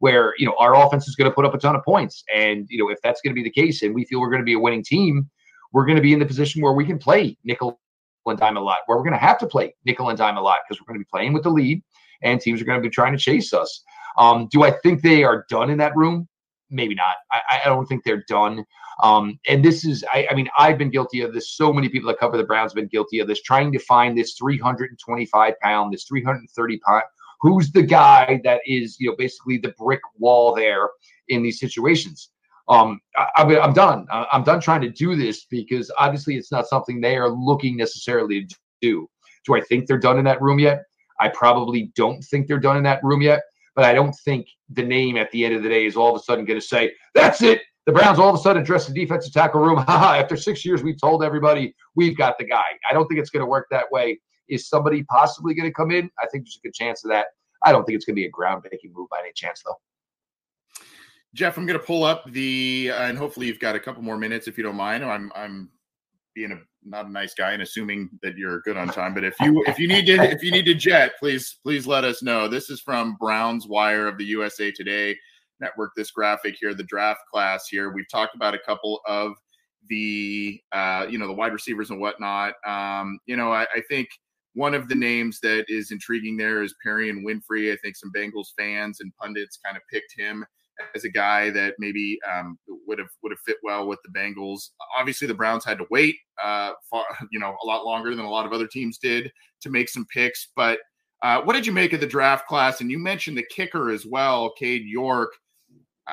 where you know our offense is going to put up a ton of points, and you know if that's going to be the case, and we feel we're going to be a winning team, we're going to be in the position where we can play nickel and dime a lot, where we're going to have to play nickel and dime a lot because we're going to be playing with the lead, and teams are going to be trying to chase us. Um, do I think they are done in that room? Maybe not. I, I don't think they're done. Um, and this is, I, I, mean, I've been guilty of this. So many people that cover the Browns have been guilty of this, trying to find this 325 pound, this 330 pound. Who's the guy that is, you know, basically the brick wall there in these situations? Um, I, I'm done. I'm done trying to do this because obviously it's not something they are looking necessarily to do. Do I think they're done in that room yet? I probably don't think they're done in that room yet, but I don't think the name at the end of the day is all of a sudden going to say, that's it. The Browns all of a sudden address the defensive tackle room. After six years, we've told everybody we've got the guy. I don't think it's going to work that way. Is somebody possibly going to come in? I think there's a good chance of that. I don't think it's going to be a groundbreaking move by any chance, though. Jeff, I'm going to pull up the, uh, and hopefully you've got a couple more minutes if you don't mind. I'm I'm being a not a nice guy and assuming that you're good on time. But if you if you need to if you need to jet, please please let us know. This is from Browns Wire of the USA Today network. This graphic here, the draft class here. We've talked about a couple of the uh, you know the wide receivers and whatnot. Um, you know, I, I think one of the names that is intriguing there is Perrion Winfrey. I think some Bengals fans and pundits kind of picked him as a guy that maybe um, would have would have fit well with the Bengals. Obviously, the Browns had to wait, uh, far, you know, a lot longer than a lot of other teams did to make some picks. But uh, what did you make of the draft class? And you mentioned the kicker as well, Cade York.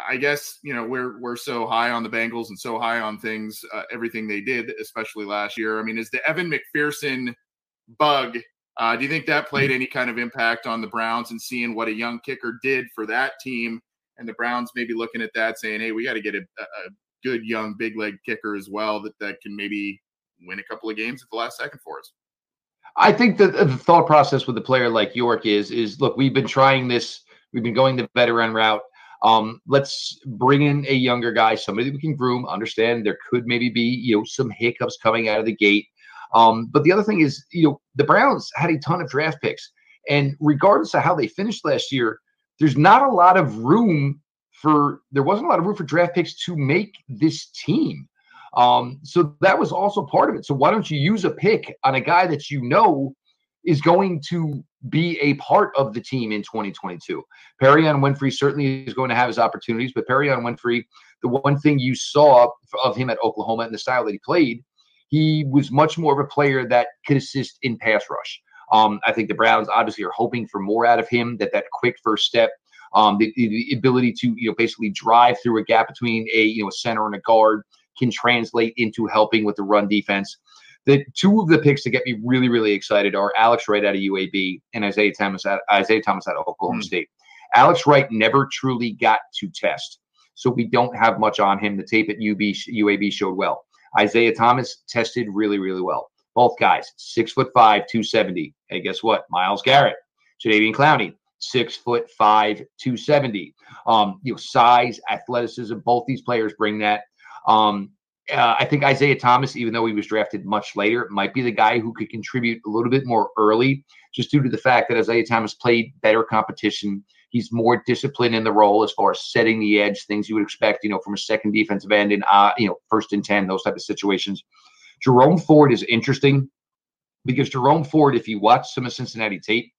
I guess you know we're we're so high on the Bengals and so high on things, uh, everything they did, especially last year. I mean, is the Evan McPherson bug? Uh, do you think that played any kind of impact on the Browns and seeing what a young kicker did for that team? and the Browns maybe looking at that, saying, "Hey, we got to get a, a, good young big leg kicker as well that that can maybe win a couple of games at the last second for us." I think that the thought process with a player like York is is look, we've been trying this, we've been going the veteran route. Um, let's bring in a younger guy, somebody we can groom. Understand there could maybe be you know some hiccups coming out of the gate. Um, but the other thing is, you know, the Browns had a ton of draft picks, and regardless of how they finished last year, there's not a lot of room for there wasn't a lot of room for draft picks to make this team. Um, so that was also part of it. So why don't you use a pick on a guy that you know is going to be a part of the team in 2022? Perrion Winfrey certainly is going to have his opportunities, but Perrion Winfrey, the one thing you saw of him at Oklahoma and the style that he played, he was much more of a player that could assist in pass rush. Um, I think the Browns obviously are hoping for more out of him. That that quick first step, um, the, the ability to you know basically drive through a gap between a you know a center and a guard can translate into helping with the run defense. The two of the picks that get me really really excited are Alex Wright out of UAB and Isaiah Thomas at Isaiah Thomas out of Oklahoma mm. State. Alex Wright never truly got to test, so we don't have much on him. The tape at UB UAB showed well. Isaiah Thomas tested really really well. Both guys, six foot five, 270. Hey, guess what? Myles Garrett, Jadeveon Clowney, six foot five, 270. Um, you know, size, athleticism, both these players bring that. Um, uh, I think Isaiah Thomas, even though he was drafted much later, might be the guy who could contribute a little bit more early, just due to the fact that Isaiah Thomas played better competition. He's more disciplined in the role as far as setting the edge, things you would expect, you know, from a second defensive end in, uh, you know, first and 10, those type of situations. Jerome Ford is interesting because Jerome Ford, if you watch some of Cincinnati tape,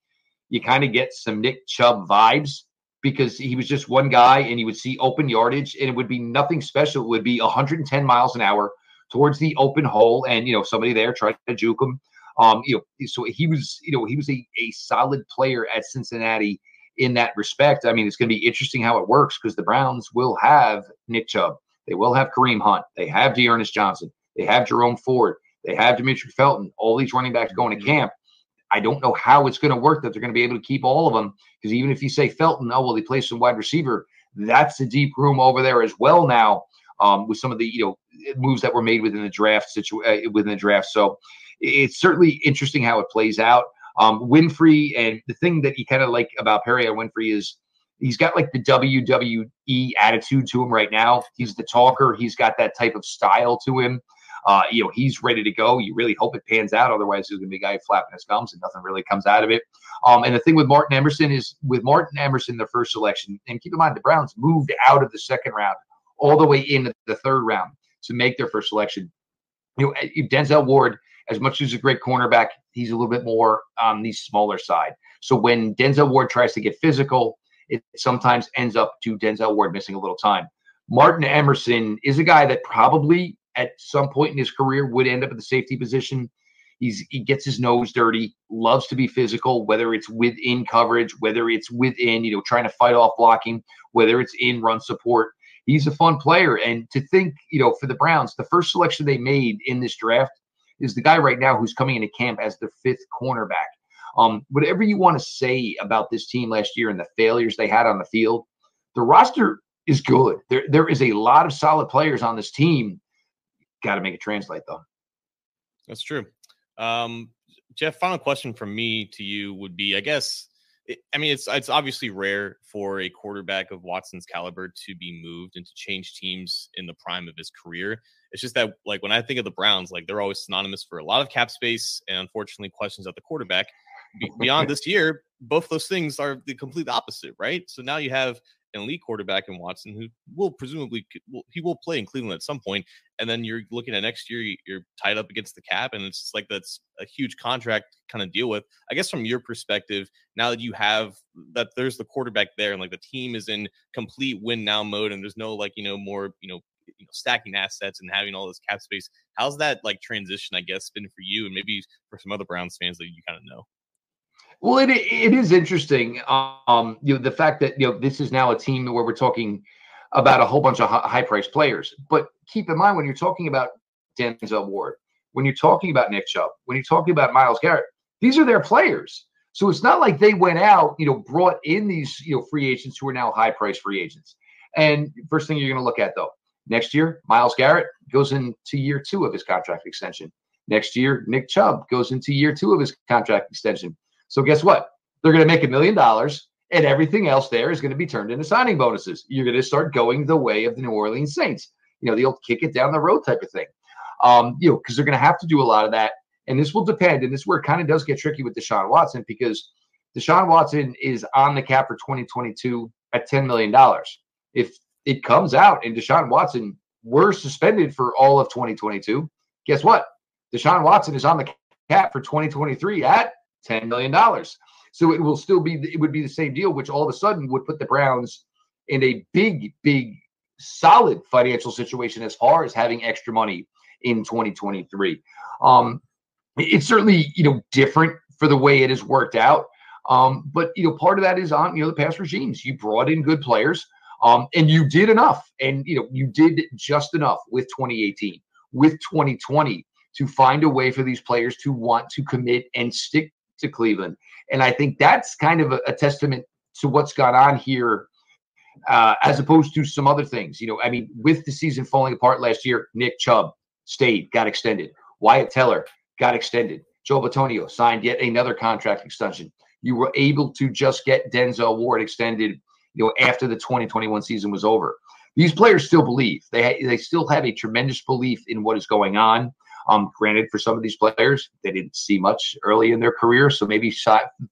you kind of get some Nick Chubb vibes because he was just one guy and you would see open yardage and it would be nothing special. It would be 110 miles an hour towards the open hole and, you know, somebody there trying to juke him. Um, you know, so he was, you know, he was a, a solid player at Cincinnati in that respect. I mean, it's going to be interesting how it works because the Browns will have Nick Chubb. They will have Kareem Hunt. They have D'Ernest Johnson. They have Jerome Ford. They have Demetric Felton. All these running backs going to mm-hmm. camp. I don't know how it's going to work that they're going to be able to keep all of them because even if you say Felton, oh well, they play some wide receiver. That's a deep room over there as well now um, with some of the you know moves that were made within the draft uh, within the draft. So it's certainly interesting how it plays out. Um, Winfrey and the thing that you kind of like about Perrion Winfrey is he's got like the WWE attitude to him right now. He's the talker. He's got that type of style to him. Uh, you know, he's ready to go. You really hope it pans out. Otherwise, there's going to be a guy flapping his gums and nothing really comes out of it. Um, and the thing with Martin Emerson is with Martin Emerson, the first selection, and keep in mind the Browns moved out of the second round all the way into the third round to make their first selection. You know, Denzel Ward, as much as a great cornerback, he's a little bit more on the smaller side. So when Denzel Ward tries to get physical, it sometimes ends up to Denzel Ward missing a little time. Martin Emerson is a guy that probably at some point in his career would end up at the safety position. He's he gets his nose dirty, loves to be physical, whether it's within coverage, whether it's within, you know, trying to fight off blocking, whether it's in run support. He's a fun player. And to think, you know, for the Browns, the first selection they made in this draft is the guy right now who's coming into camp as the fifth cornerback. Um, whatever you want to say about this team last year and the failures they had on the field, the roster is good. There, there is a lot of solid players on this team. Got to make it translate though. That's true. Um, Jeff, final question from me to you would be, I guess, I mean, it's it's obviously rare for a quarterback of Watson's caliber to be moved and to change teams in the prime of his career. It's just that, like, when I think of the Browns, like they're always synonymous for a lot of cap space and unfortunately questions at the quarterback. Be- beyond this year, both those things are the complete opposite, right? So now you have an elite quarterback in Watson who will presumably he will play in Cleveland at some point, and then you're looking at next year, you're tied up against the cap, and it's like that's a huge contract kind of deal with. I guess from your perspective, now that you have that, there's the quarterback there, and like the team is in complete win now mode, and there's no like you know more you know you know stacking assets and having all this cap space. How's that like transition? I guess been for you, and maybe for some other Browns fans that you kind of know. Well, it it is interesting. Um, you know, the fact that you know this is now a team where we're talking about a whole bunch of high priced players. But keep in mind when you're talking about Denzel Ward, when you're talking about Nick Chubb, when you're talking about Myles Garrett, these are their players. So it's not like they went out, you know, brought in these, you know, free agents who are now high priced free agents. And first thing you're going to look at though, next year, Myles Garrett goes into year two of his contract extension. Next year, Nick Chubb goes into year two of his contract extension. So guess what? They're going to make a million dollars, and everything else there is going to be turned into signing bonuses. You're going to start going the way of the New Orleans Saints. You know, the old kick it down the road type of thing. Um, you know, because they're going to have to do a lot of that, and this will depend. And this is where it kind of does get tricky with Deshaun Watson because Deshaun Watson is on the cap for 2022 at $10 million. If it comes out and Deshaun Watson were suspended for all of 2022, guess what? Deshaun Watson is on the cap for 2023 at $10 million. So it will still be, it would be the same deal, which all of a sudden would put the Browns in a big, big, solid financial situation as far as having extra money in 2023. Um, it's certainly, you know, different for the way it has worked out. Um, but you know, part of that is on you know the past regimes. You brought in good players, um, and you did enough, and you know you did just enough with 2018, with 2020 to find a way for these players to want to commit and stick to Cleveland. And I think that's kind of a, a testament to what's gone on here, uh, as opposed to some other things. You know, I mean, with the season falling apart last year, Nick Chubb stayed, got extended. Wyatt Teller got extended. Joe Bitonio signed yet another contract extension. You were able to just get Denzel Ward extended, you know, after the 2021 season was over. These players still believe. They ha- they still have a tremendous belief in what is going on. Um, granted, for some of these players, they didn't see much early in their career, so maybe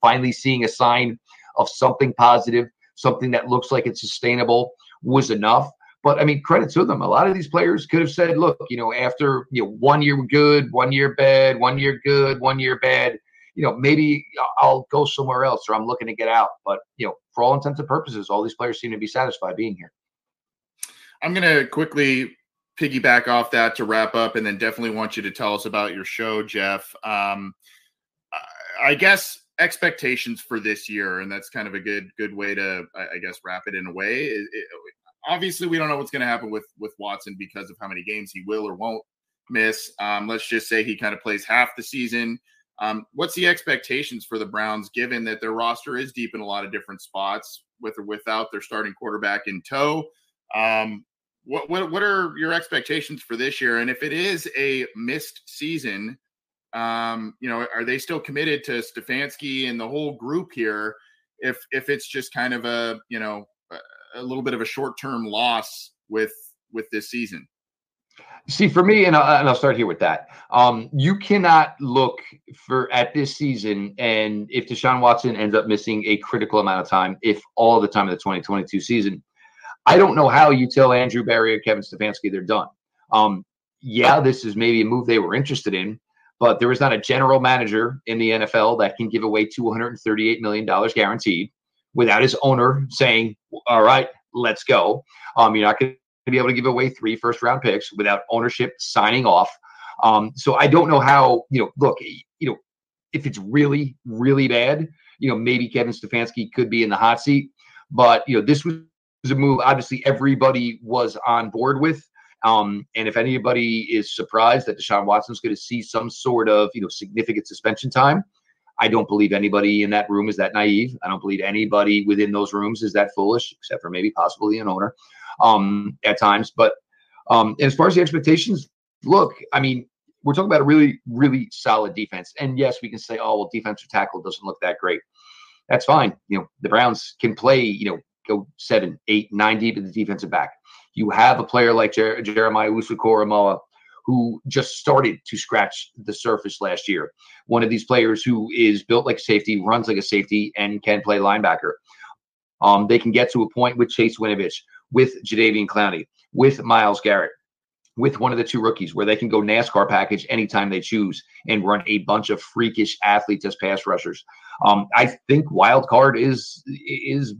finally seeing a sign of something positive, something that looks like it's sustainable, was enough. But I mean, credit to them. A lot of these players could have said, "Look, you know, after you know one year good, one year bad, one year good, one year bad." You know, maybe I'll go somewhere else, or I'm looking to get out. But you know, for all intents and purposes, all these players seem to be satisfied being here. I'm going to quickly piggyback off that to wrap up, and then definitely want you to tell us about your show, Jeff. Um, I guess expectations for this year, and that's kind of a good good way to, I guess, wrap it in a way. It, it, obviously, we don't know what's going to happen with with Watson because of how many games he will or won't miss. Um, let's just say he kind of plays half the season. Um, what's the expectations for the Browns, given that their roster is deep in a lot of different spots, with or without their starting quarterback in tow? Um, what, what what are your expectations for this year? And if it is a missed season, um, you know, are they still committed to Stefanski and the whole group here? If if it's just kind of a you know a, little bit of a short term loss with with this season. See, for me, and, I, and I'll start here with that. Um, you cannot look for at this season, and if Deshaun Watson ends up missing a critical amount of time, if all the time of the 2022 season, I don't know how you tell Andrew Berry or Kevin Stefanski they're done. Um, yeah, this is maybe a move they were interested in, but there is not a general manager in the NFL that can give away $238 million guaranteed without his owner saying, all right, let's go. Um, you're not going to be able to give away three first round picks without ownership signing off. Um, so I don't know how, you know, look, you know, if it's really, really bad, you know, maybe Kevin Stefanski could be in the hot seat. But, you know, this was a move obviously everybody was on board with. Um, and if anybody is surprised that Deshaun Watson's going to see some sort of, you know, significant suspension time, I don't believe anybody in that room is that naive. I don't believe anybody within those rooms is that foolish, except for maybe possibly an owner um, at times. But um, as far as the expectations, look, I mean, we're talking about a really, really solid defense. And yes, we can say, oh, well, defensive tackle doesn't look that great. That's fine. You know, the Browns can play, you know, go seven, eight, nine deep in the defensive back. You have a player like Jer- Jeremiah Owusu-Koramoah who just started to scratch the surface last year. One of these players who is built like a safety, runs like a safety, and can play linebacker. Um, they can get to a point with Chase Winovich, with Jadeveon Clowney, with Myles Garrett, with one of the two rookies, where they can go NASCAR package anytime they choose and run a bunch of freakish athletes as pass rushers. Um, I think wild card is is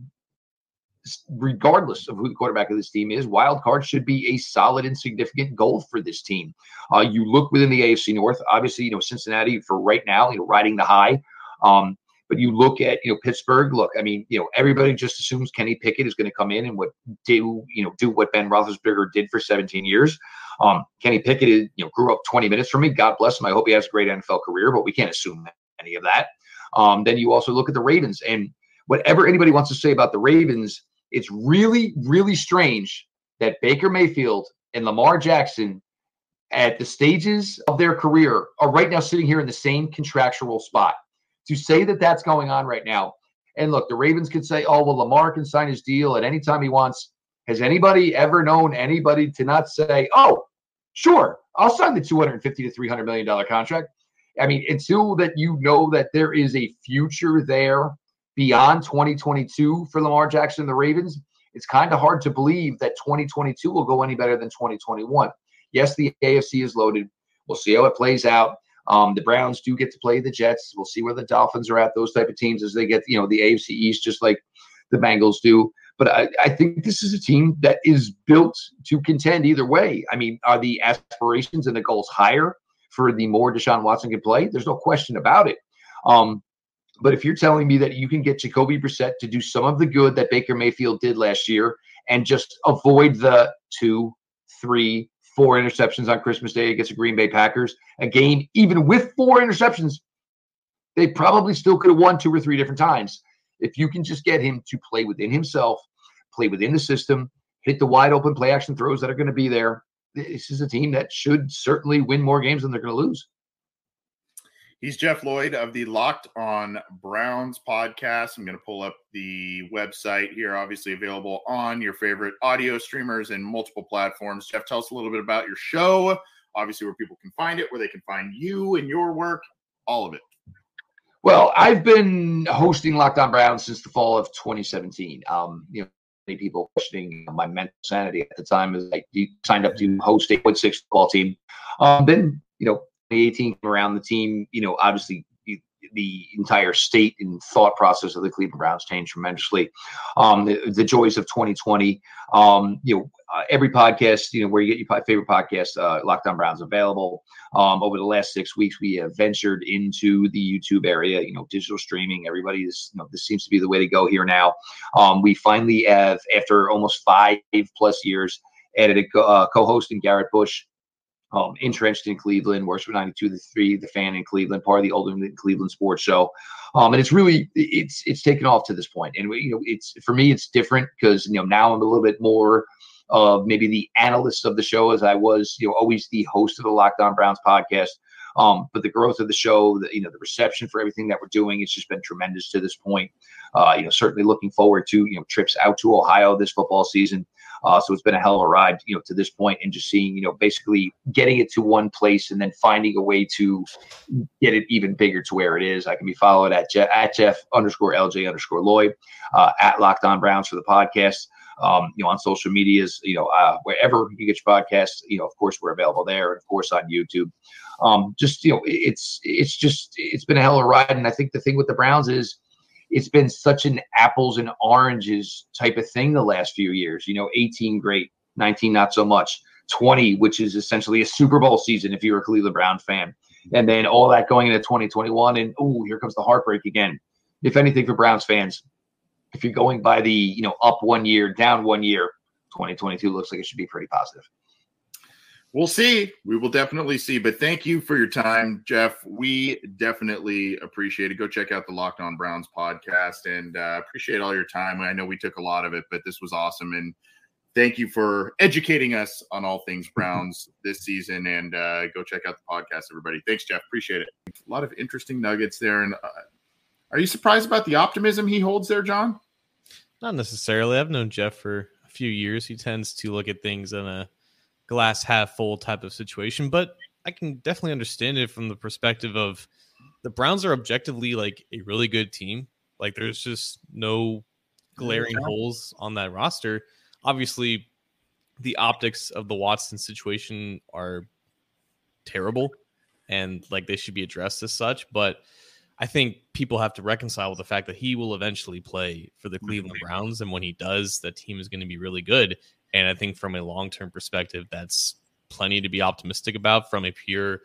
regardless of who the quarterback of this team is, wild card should be a solid and significant goal for this team. Uh, you look within the AFC North, obviously, you know, Cincinnati for right now, you know, riding the high. Um, but you look at, you know, Pittsburgh, look, I mean, you know, everybody just assumes Kenny Pickett is going to come in and what do, you know, do what Ben Roethlisberger did for 17 years. Um, Kenny Pickett, is, you know, grew up 20 minutes from me. God bless him. I hope he has a great NFL career, but we can't assume any of that. Um, then you also look at the Ravens and whatever anybody wants to say about the Ravens, it's really, really strange that Baker Mayfield and Lamar Jackson, at the stages of their career, are right now sitting here in the same contractual spot. To say that that's going on right now, and look, the Ravens could say, oh, well, Lamar can sign his deal at any time he wants. Has anybody ever known anybody to not say, oh, sure, I'll sign the 250 to 300 million dollar contract? I mean, until that you know that there is a future there beyond 2022 for Lamar Jackson and the Ravens, it's kind of hard to believe that 2022 will go any better than 2021. Yes, the AFC is loaded. We'll see how it plays out. Um, the Browns do get to play the Jets. We'll see where the Dolphins are at. Those type of teams as they get, you know, the AFC East, just like the Bengals do. But I, I think this is a team that is built to contend either way. I mean, are the aspirations and the goals higher for the more Deshaun Watson can play? There's no question about it. Um, but if you're telling me that you can get Jacoby Brissett to do some of the good that Baker Mayfield did last year and just avoid the two, three, four interceptions on Christmas Day against the Green Bay Packers, a game even with four interceptions, they probably still could have won two or three different times. If you can just get him to play within himself, play within the system, hit the wide open play action throws that are going to be there, this is a team that should certainly win more games than they're going to lose. He's Jeff Lloyd of the Locked on Browns podcast. I'm going to pull up the website here, obviously available on your favorite audio streamers and multiple platforms. Jeff, tell us a little bit about your show, obviously, where people can find it, where they can find you and your work, all of it. Well, I've been hosting Locked on Browns since the fall of 2017. Um, you know, many people questioning my mental sanity at the time as I signed up to host a 8.6 football team. Um, then, you know, 2018 came around, the team, you know, obviously the entire state and thought process of the Cleveland Browns changed tremendously. Um, the, the, joys of 2020. Um, you know, uh, every podcast, you know, where you get your favorite podcast, uh, Locked on Browns available. Um, over the last six weeks, we have ventured into the YouTube area. You know, digital streaming. Everybody is, you know, this seems to be the way to go here now. Um, we finally have, after almost five plus years, added a uh, co-host in Garrett Bush um, entrenched in Cleveland, works for 92 the 3, the fan in Cleveland, part of the older Cleveland sports show. Um, and it's really it's it's taken off to this point. And you know, it's for me it's different because you know now I'm a little bit more of maybe the analyst of the show as I was, you know, always the host of the Locked on Browns podcast. Um, but the growth of the show, the, you know, the reception for everything that we're doing, it's just been tremendous to this point. Uh, you know, certainly looking forward to you know trips out to Ohio this football season. Uh, so it's been a hell of a ride, you know, to this point, and just seeing, you know, basically getting it to one place and then finding a way to get it even bigger to where it is. I can be followed at Jeff, at Jeff underscore LJ underscore Lloyd, uh, at Locked On Browns for the podcast. Um, you know, on social medias, you know, uh, wherever you get your podcasts, you know, of course, we're available there, and of course on YouTube. Um, just you know, it's it's just it's been a hell of a ride, and I think the thing with the Browns is it's been such an apples and oranges type of thing the last few years. You know, 18 great, 19 not so much, 20 which is essentially a Super Bowl season if you're a Cleveland Brown fan, and then all that going into 2021, and oh, here comes the heartbreak again. If anything, for Browns fans, if you're going by the you know up one year, down one year, 2022 looks like it should be pretty positive. We'll see. We will definitely see. But thank you for your time, Jeff. We definitely appreciate it. Go check out the Locked On Browns podcast and uh, appreciate all your time. I know we took a lot of it, but this was awesome. And thank you for educating us on all things Browns this season. And uh, go check out the podcast, everybody. Thanks, Jeff. Appreciate it. A lot of interesting nuggets there. And uh, are you surprised about the optimism he holds there, John? Not necessarily. I've known Jeff for a few years. He tends to look at things in a glass half full type of situation, but I can definitely understand it from the perspective of the Browns are objectively like a really good team. Like there's just no glaring yeah. holes on that roster. Obviously, the optics of the Watson situation are terrible and like they should be addressed as such, but I think people have to reconcile with the fact that he will eventually play for the Cleveland Browns and when he does, that team is going to be really good and I think from a long term perspective, that's plenty to be optimistic about from a pure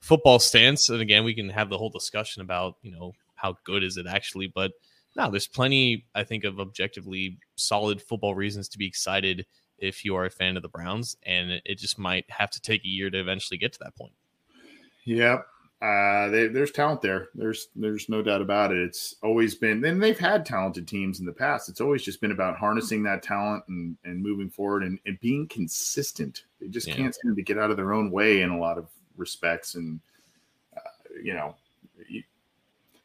football stance. And again, we can have the whole discussion about, you know, how good is it actually, but no, there's plenty, I think, of objectively solid football reasons to be excited if you are a fan of the Browns. And it just might have to take a year to eventually get to that point. Yep. Uh, they, there's talent there. There's there's no doubt about it. It's always been, and they've had talented teams in the past. It's always just been about harnessing that talent and and moving forward and, and being consistent. They just yeah. can't seem to get out of their own way in a lot of respects. And uh, you know, you,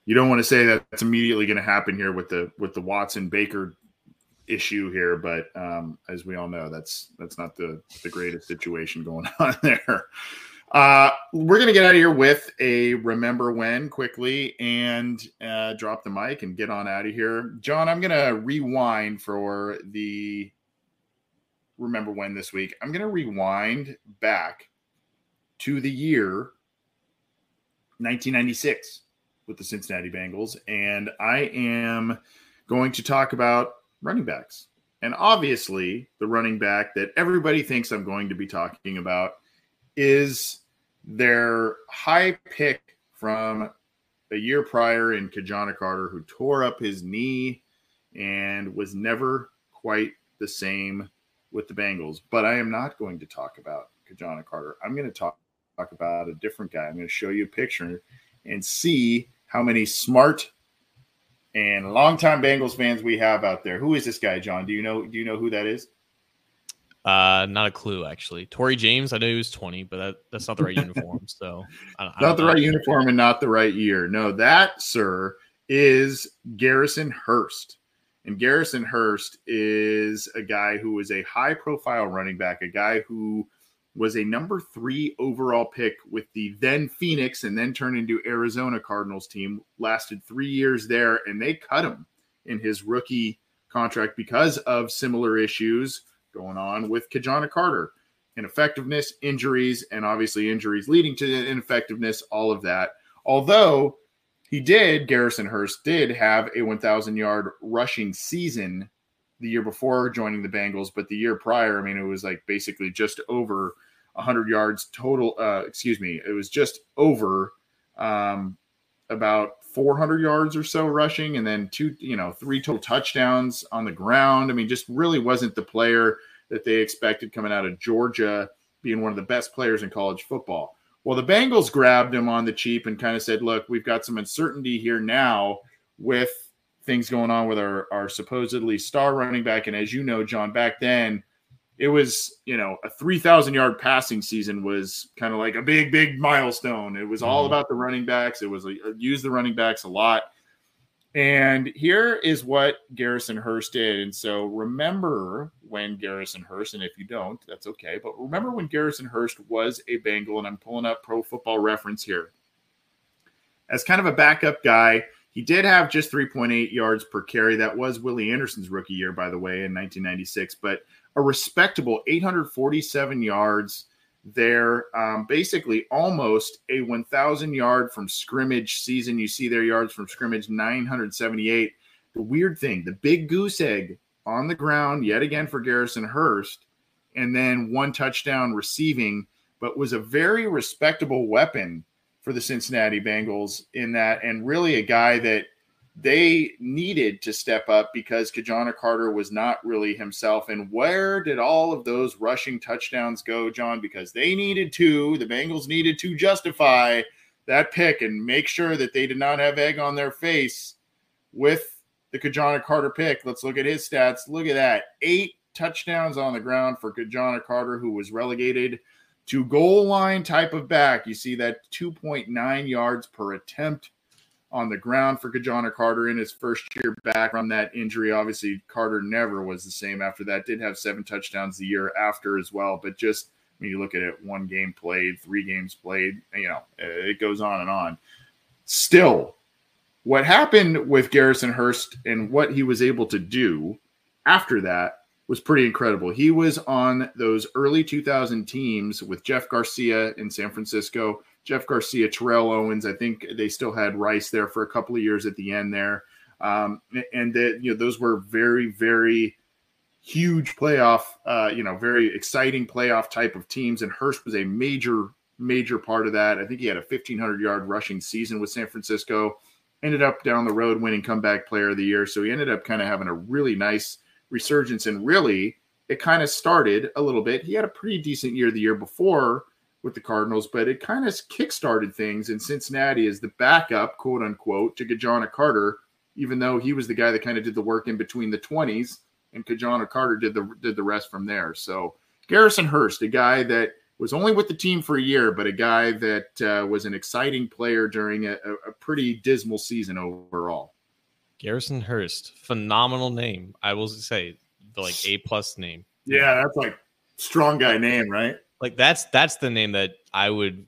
you don't want to say that it's immediately going to happen here with the with the Watson Baker issue here, but um, as we all know, that's that's not the the greatest situation going on there. Uh, we're going to get out of here with a remember when quickly and uh, drop the mic and get on out of here. John, I'm going to rewind for the remember when this week. I'm going to rewind back to the year 1996 with the Cincinnati Bengals. And I am going to talk about running backs. And obviously, the running back that everybody thinks I'm going to be talking about is their high pick from a year prior in Ki-Jana Carter, who tore up his knee and was never quite the same with the Bengals. But I am not going to talk about Ki-Jana Carter. I'm going to talk, talk about a different guy. I'm going to show you a picture and see how many smart and longtime Bengals fans we have out there. Who is this guy, John? Do you know? Do you know who that is? Uh, not a clue actually. Tory James, I know he was 20, but that, that's not the right uniform. So I I not the right uniform and not the right year. No, that sir is Garrison Hearst. And Garrison Hearst is a guy who was a high profile running back, a guy who was a number three overall pick with the then Phoenix and then turned into Arizona Cardinals team. Lasted three years there, and they cut him in his rookie contract because of similar issues going on with Ki-Jana Carter. Ineffectiveness, injuries, and obviously injuries leading to ineffectiveness, all of that. Although he did, Garrison Hearst did have a 1,000 yard rushing season the year before joining the Bengals, but the year prior, I mean, it was like basically just over 100 yards total. Uh, excuse me, it was just over um, about 400 yards or so rushing, and then two, you know, three total touchdowns on the ground. I mean, just really wasn't the player that they expected coming out of Georgia, being one of the best players in college football. Well, the Bengals grabbed him on the cheap and kind of said, look, we've got some uncertainty here now with things going on with our, our supposedly star running back. And as you know, John, back then, it was, you know, a 3,000 yard passing season was kind of like a big, big milestone. It was all mm-hmm. about the running backs. It was like, use the running backs a lot. And here is what Garrison Hearst did. And so remember when Garrison Hearst, and if you don't, that's okay. But remember when Garrison Hearst was a Bengal, and I'm pulling up pro football reference here. As kind of a backup guy, he did have just 3.8 yards per carry. That was Willie Anderson's rookie year, by the way, in 1996, but a respectable 847 yards there. Um, basically, almost a 1,000 yard from scrimmage season. You see their yards from scrimmage 978. The weird thing, the big goose egg on the ground yet again for Garrison Hearst, and then one touchdown receiving, but was a very respectable weapon for the Cincinnati Bengals in that, and really a guy that they needed to step up because Ki-Jana Carter was not really himself. And where did all of those rushing touchdowns go, John? Because they needed to, the Bengals needed to justify that pick and make sure that they did not have egg on their face with the Ki-Jana Carter pick. Let's look at his stats. Look at that. Eight touchdowns on the ground for Ki-Jana Carter, who was relegated to goal line type of back. You see that 2.9 yards per attempt on the ground for Ki-Jana Carter in his first year back from that injury. Obviously, Carter never was the same after that. Did have seven touchdowns the year after as well, but just when you look at it, one game played, three games played, you know, it goes on and on. Still, what happened with Garrison Hearst and what he was able to do after that was pretty incredible. He was on those early 2000 teams with Jeff Garcia in San Francisco, Jeff Garcia, Terrell Owens. I think they still had Rice there for a couple of years at the end there. Um, and that, you know, those were very, very huge playoff, uh, you know, very exciting playoff type of teams. And Hearst was a major, major part of that. I think he had a 1500 yard rushing season with San Francisco, ended up down the road winning comeback player of the year. So he ended up kind of having a really nice resurgence. And really, it kind of started a little bit. He had a pretty decent year the year before with the Cardinals, but it kind of kickstarted things in Cincinnati as the backup, quote unquote, to Ki-Jana Carter, even though he was the guy that kind of did the work in between the 20s, and Ki-Jana Carter did the did the rest from there. So Garrison Hearst, a guy that was only with the team for a year, but a guy that uh, was an exciting player during a, a pretty dismal season overall. Garrison Hearst, phenomenal name. I will say, the like A plus name. Yeah, that's like strong guy name, right? Like that's that's the name that I would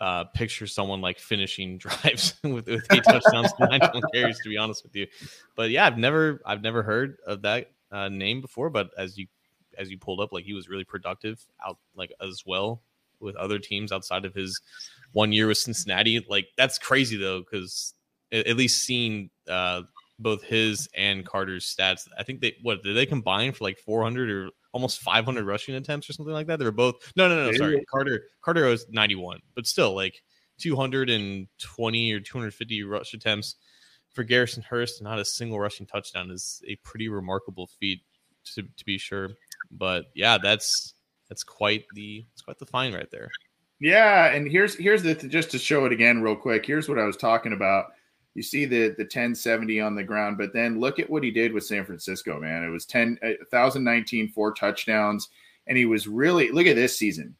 uh, picture someone like finishing drives with, with eight touchdowns, nine carries. To be honest with you, but yeah, I've never I've never heard of that uh, name before. But as you as you pulled up, like he was really productive out like as well with other teams outside of his one year with Cincinnati. Like that's crazy though, because at least seeing uh, both his and Carter's stats. I think they what did they combine for like 400 or almost 500 rushing attempts or something like that. They were both no, no, no. no Sorry, Carter. Carter was 91, but still like 220 or 250 rush attempts for Garrison Hearst. Not a single rushing touchdown is a pretty remarkable feat to, to be sure. But yeah, that's that's quite the it's quite the find right there. Yeah, and here's here's the just to show it again real quick. Here's what I was talking about you see the the 1070 on the ground, but then look at what he did with San Francisco, man. It was 10 uh, 1019 four touchdowns and he was really look at this season.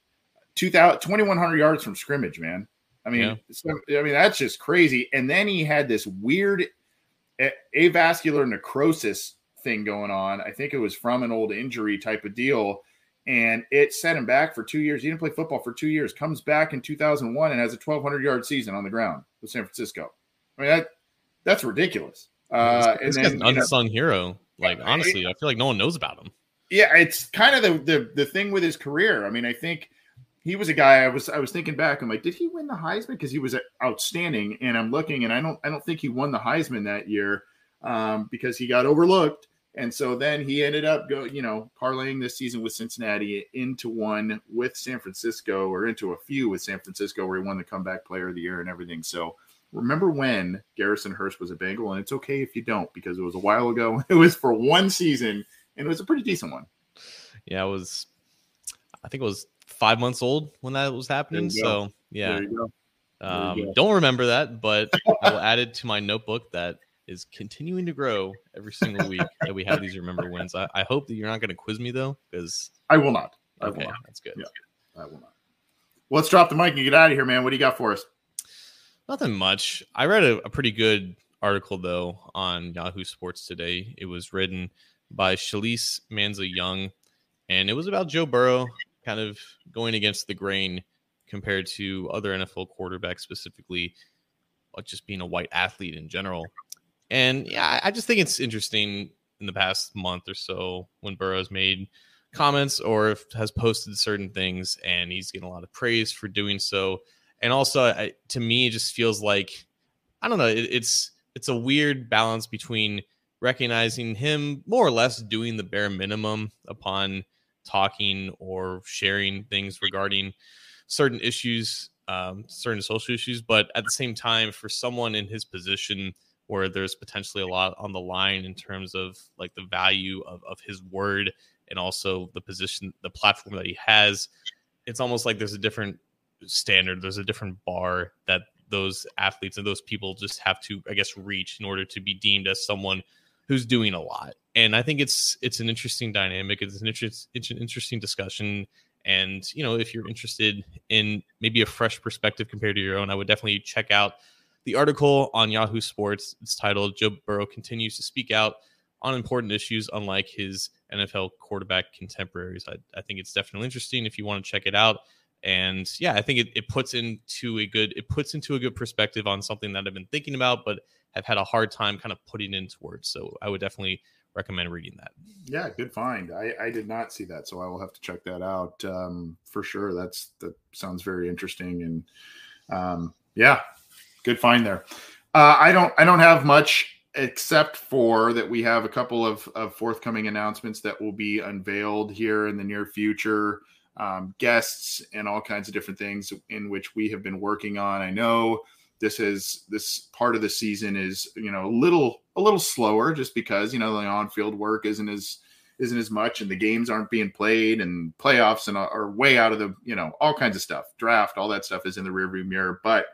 2000 2100 yards from scrimmage, man. I mean, yeah. I mean that's just crazy. And then he had this weird avascular necrosis thing going on. I think it was from an old injury type of deal and it set him back for two years. He didn't play football for two years. Comes back in 2001 and has a 1,200 yard season on the ground with San Francisco. I mean, that that's ridiculous. Uh, this then, an unsung know, hero. Like honestly, I feel like no one knows about him. Yeah, it's kind of the, the the thing with his career. I mean, I think he was a guy. I was I was thinking back. I'm like, did he win the Heisman? Because he was outstanding. And I'm looking, and I don't I don't think he won the Heisman that year um, because he got overlooked. And so then he ended up go, you know, parlaying this season with Cincinnati into one with San Francisco or into a few with San Francisco where he won the comeback player of the year and everything. So remember when Garrison Hearst was a Bengal, and it's okay if you don't because it was a while ago. It was for one season, and it was a pretty decent one. Yeah, it was. I think it was five months old when that was happening. So yeah, um, don't remember that, but I will add it to my notebook that is continuing to grow every single week that we have these remember wins. I, I hope that you're not going to quiz me though, because I will not. I okay, will not. that's good. Yeah, I will not. Well, let's drop the mic and get out of here, man. What do you got for us? Nothing much. I read a, a pretty good article though on Yahoo Sports today. It was written by Shalise Manza Young, and it was about Joe Burrow kind of going against the grain compared to other NFL quarterbacks, specifically just being a white athlete in general. And yeah, I just think it's interesting in the past month or so when Burrow's made comments or has posted certain things and he's getting a lot of praise for doing so. And also, I, to me, it just feels like I don't know. It, it's it's a weird balance between recognizing him more or less doing the bare minimum upon talking or sharing things regarding certain issues, um, certain social issues, but at the same time, for someone in his position where there's potentially a lot on the line in terms of like the value of, of his word and also the position, the platform that he has, it's almost like there's a different standard, there's a different bar that those athletes and those people just have to, I guess, reach in order to be deemed as someone who's doing a lot. And I think it's it's an interesting dynamic. It's an, interest, it's an interesting discussion. And you know, if you're interested in maybe a fresh perspective compared to your own, I would definitely check out the article on Yahoo Sports. It's titled "Joe Burrow continues to speak out on important issues, unlike his NFL quarterback contemporaries." I, I think it's definitely interesting if you want to check it out and yeah i think it, it puts into a good it puts into a good perspective on something that i've been thinking about but have had a hard time kind of putting into words so i would definitely recommend reading that. Yeah good find. I i did not see that so i will have to check that out um, for sure. That's that sounds very interesting and um, yeah good find there. Uh, i don't i don't have much except for that we have a couple of, of forthcoming announcements that will be unveiled here in the near future um, guests and all kinds of different things in which we have been working on. I know this is this part of the season is you know a little a little slower just because you know the on-field work isn't as isn't as much and the games aren't being played and playoffs and are way out of the you know all kinds of stuff draft all that stuff is in the rearview mirror but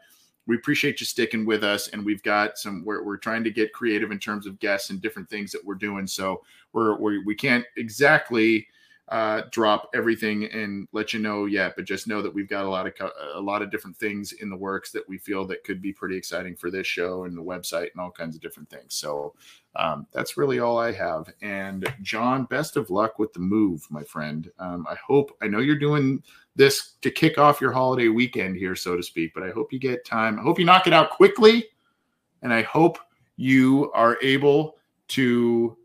we appreciate you sticking with us and we've got some we're, we're trying to get creative in terms of guests and different things that we're doing so we're, we're we can't exactly uh, drop everything and let you know yet, but just know that we've got a lot of a lot of different things in the works that we feel that could be pretty exciting for this show and the website and all kinds of different things. So um, that's really all I have. And John, best of luck with the move, my friend. Um, I hope I know you're doing this to kick off your holiday weekend here, so to speak, but I hope you get time. I hope you knock it out quickly, and I hope you are able to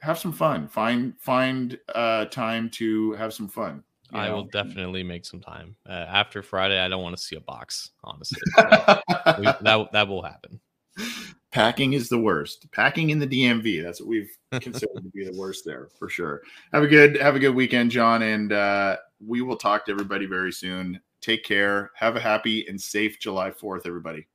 have some fun. Find find uh, time to have some fun. I know? will definitely make some time uh, after Friday. I don't want to see a box, honestly. we, that that will happen. Packing is the worst. Packing in the DMV. That's what we've considered to be the worst there for sure. Have a good have a good weekend, John, and uh, we will talk to everybody very soon. Take care. Have a happy and safe July Fourth, everybody.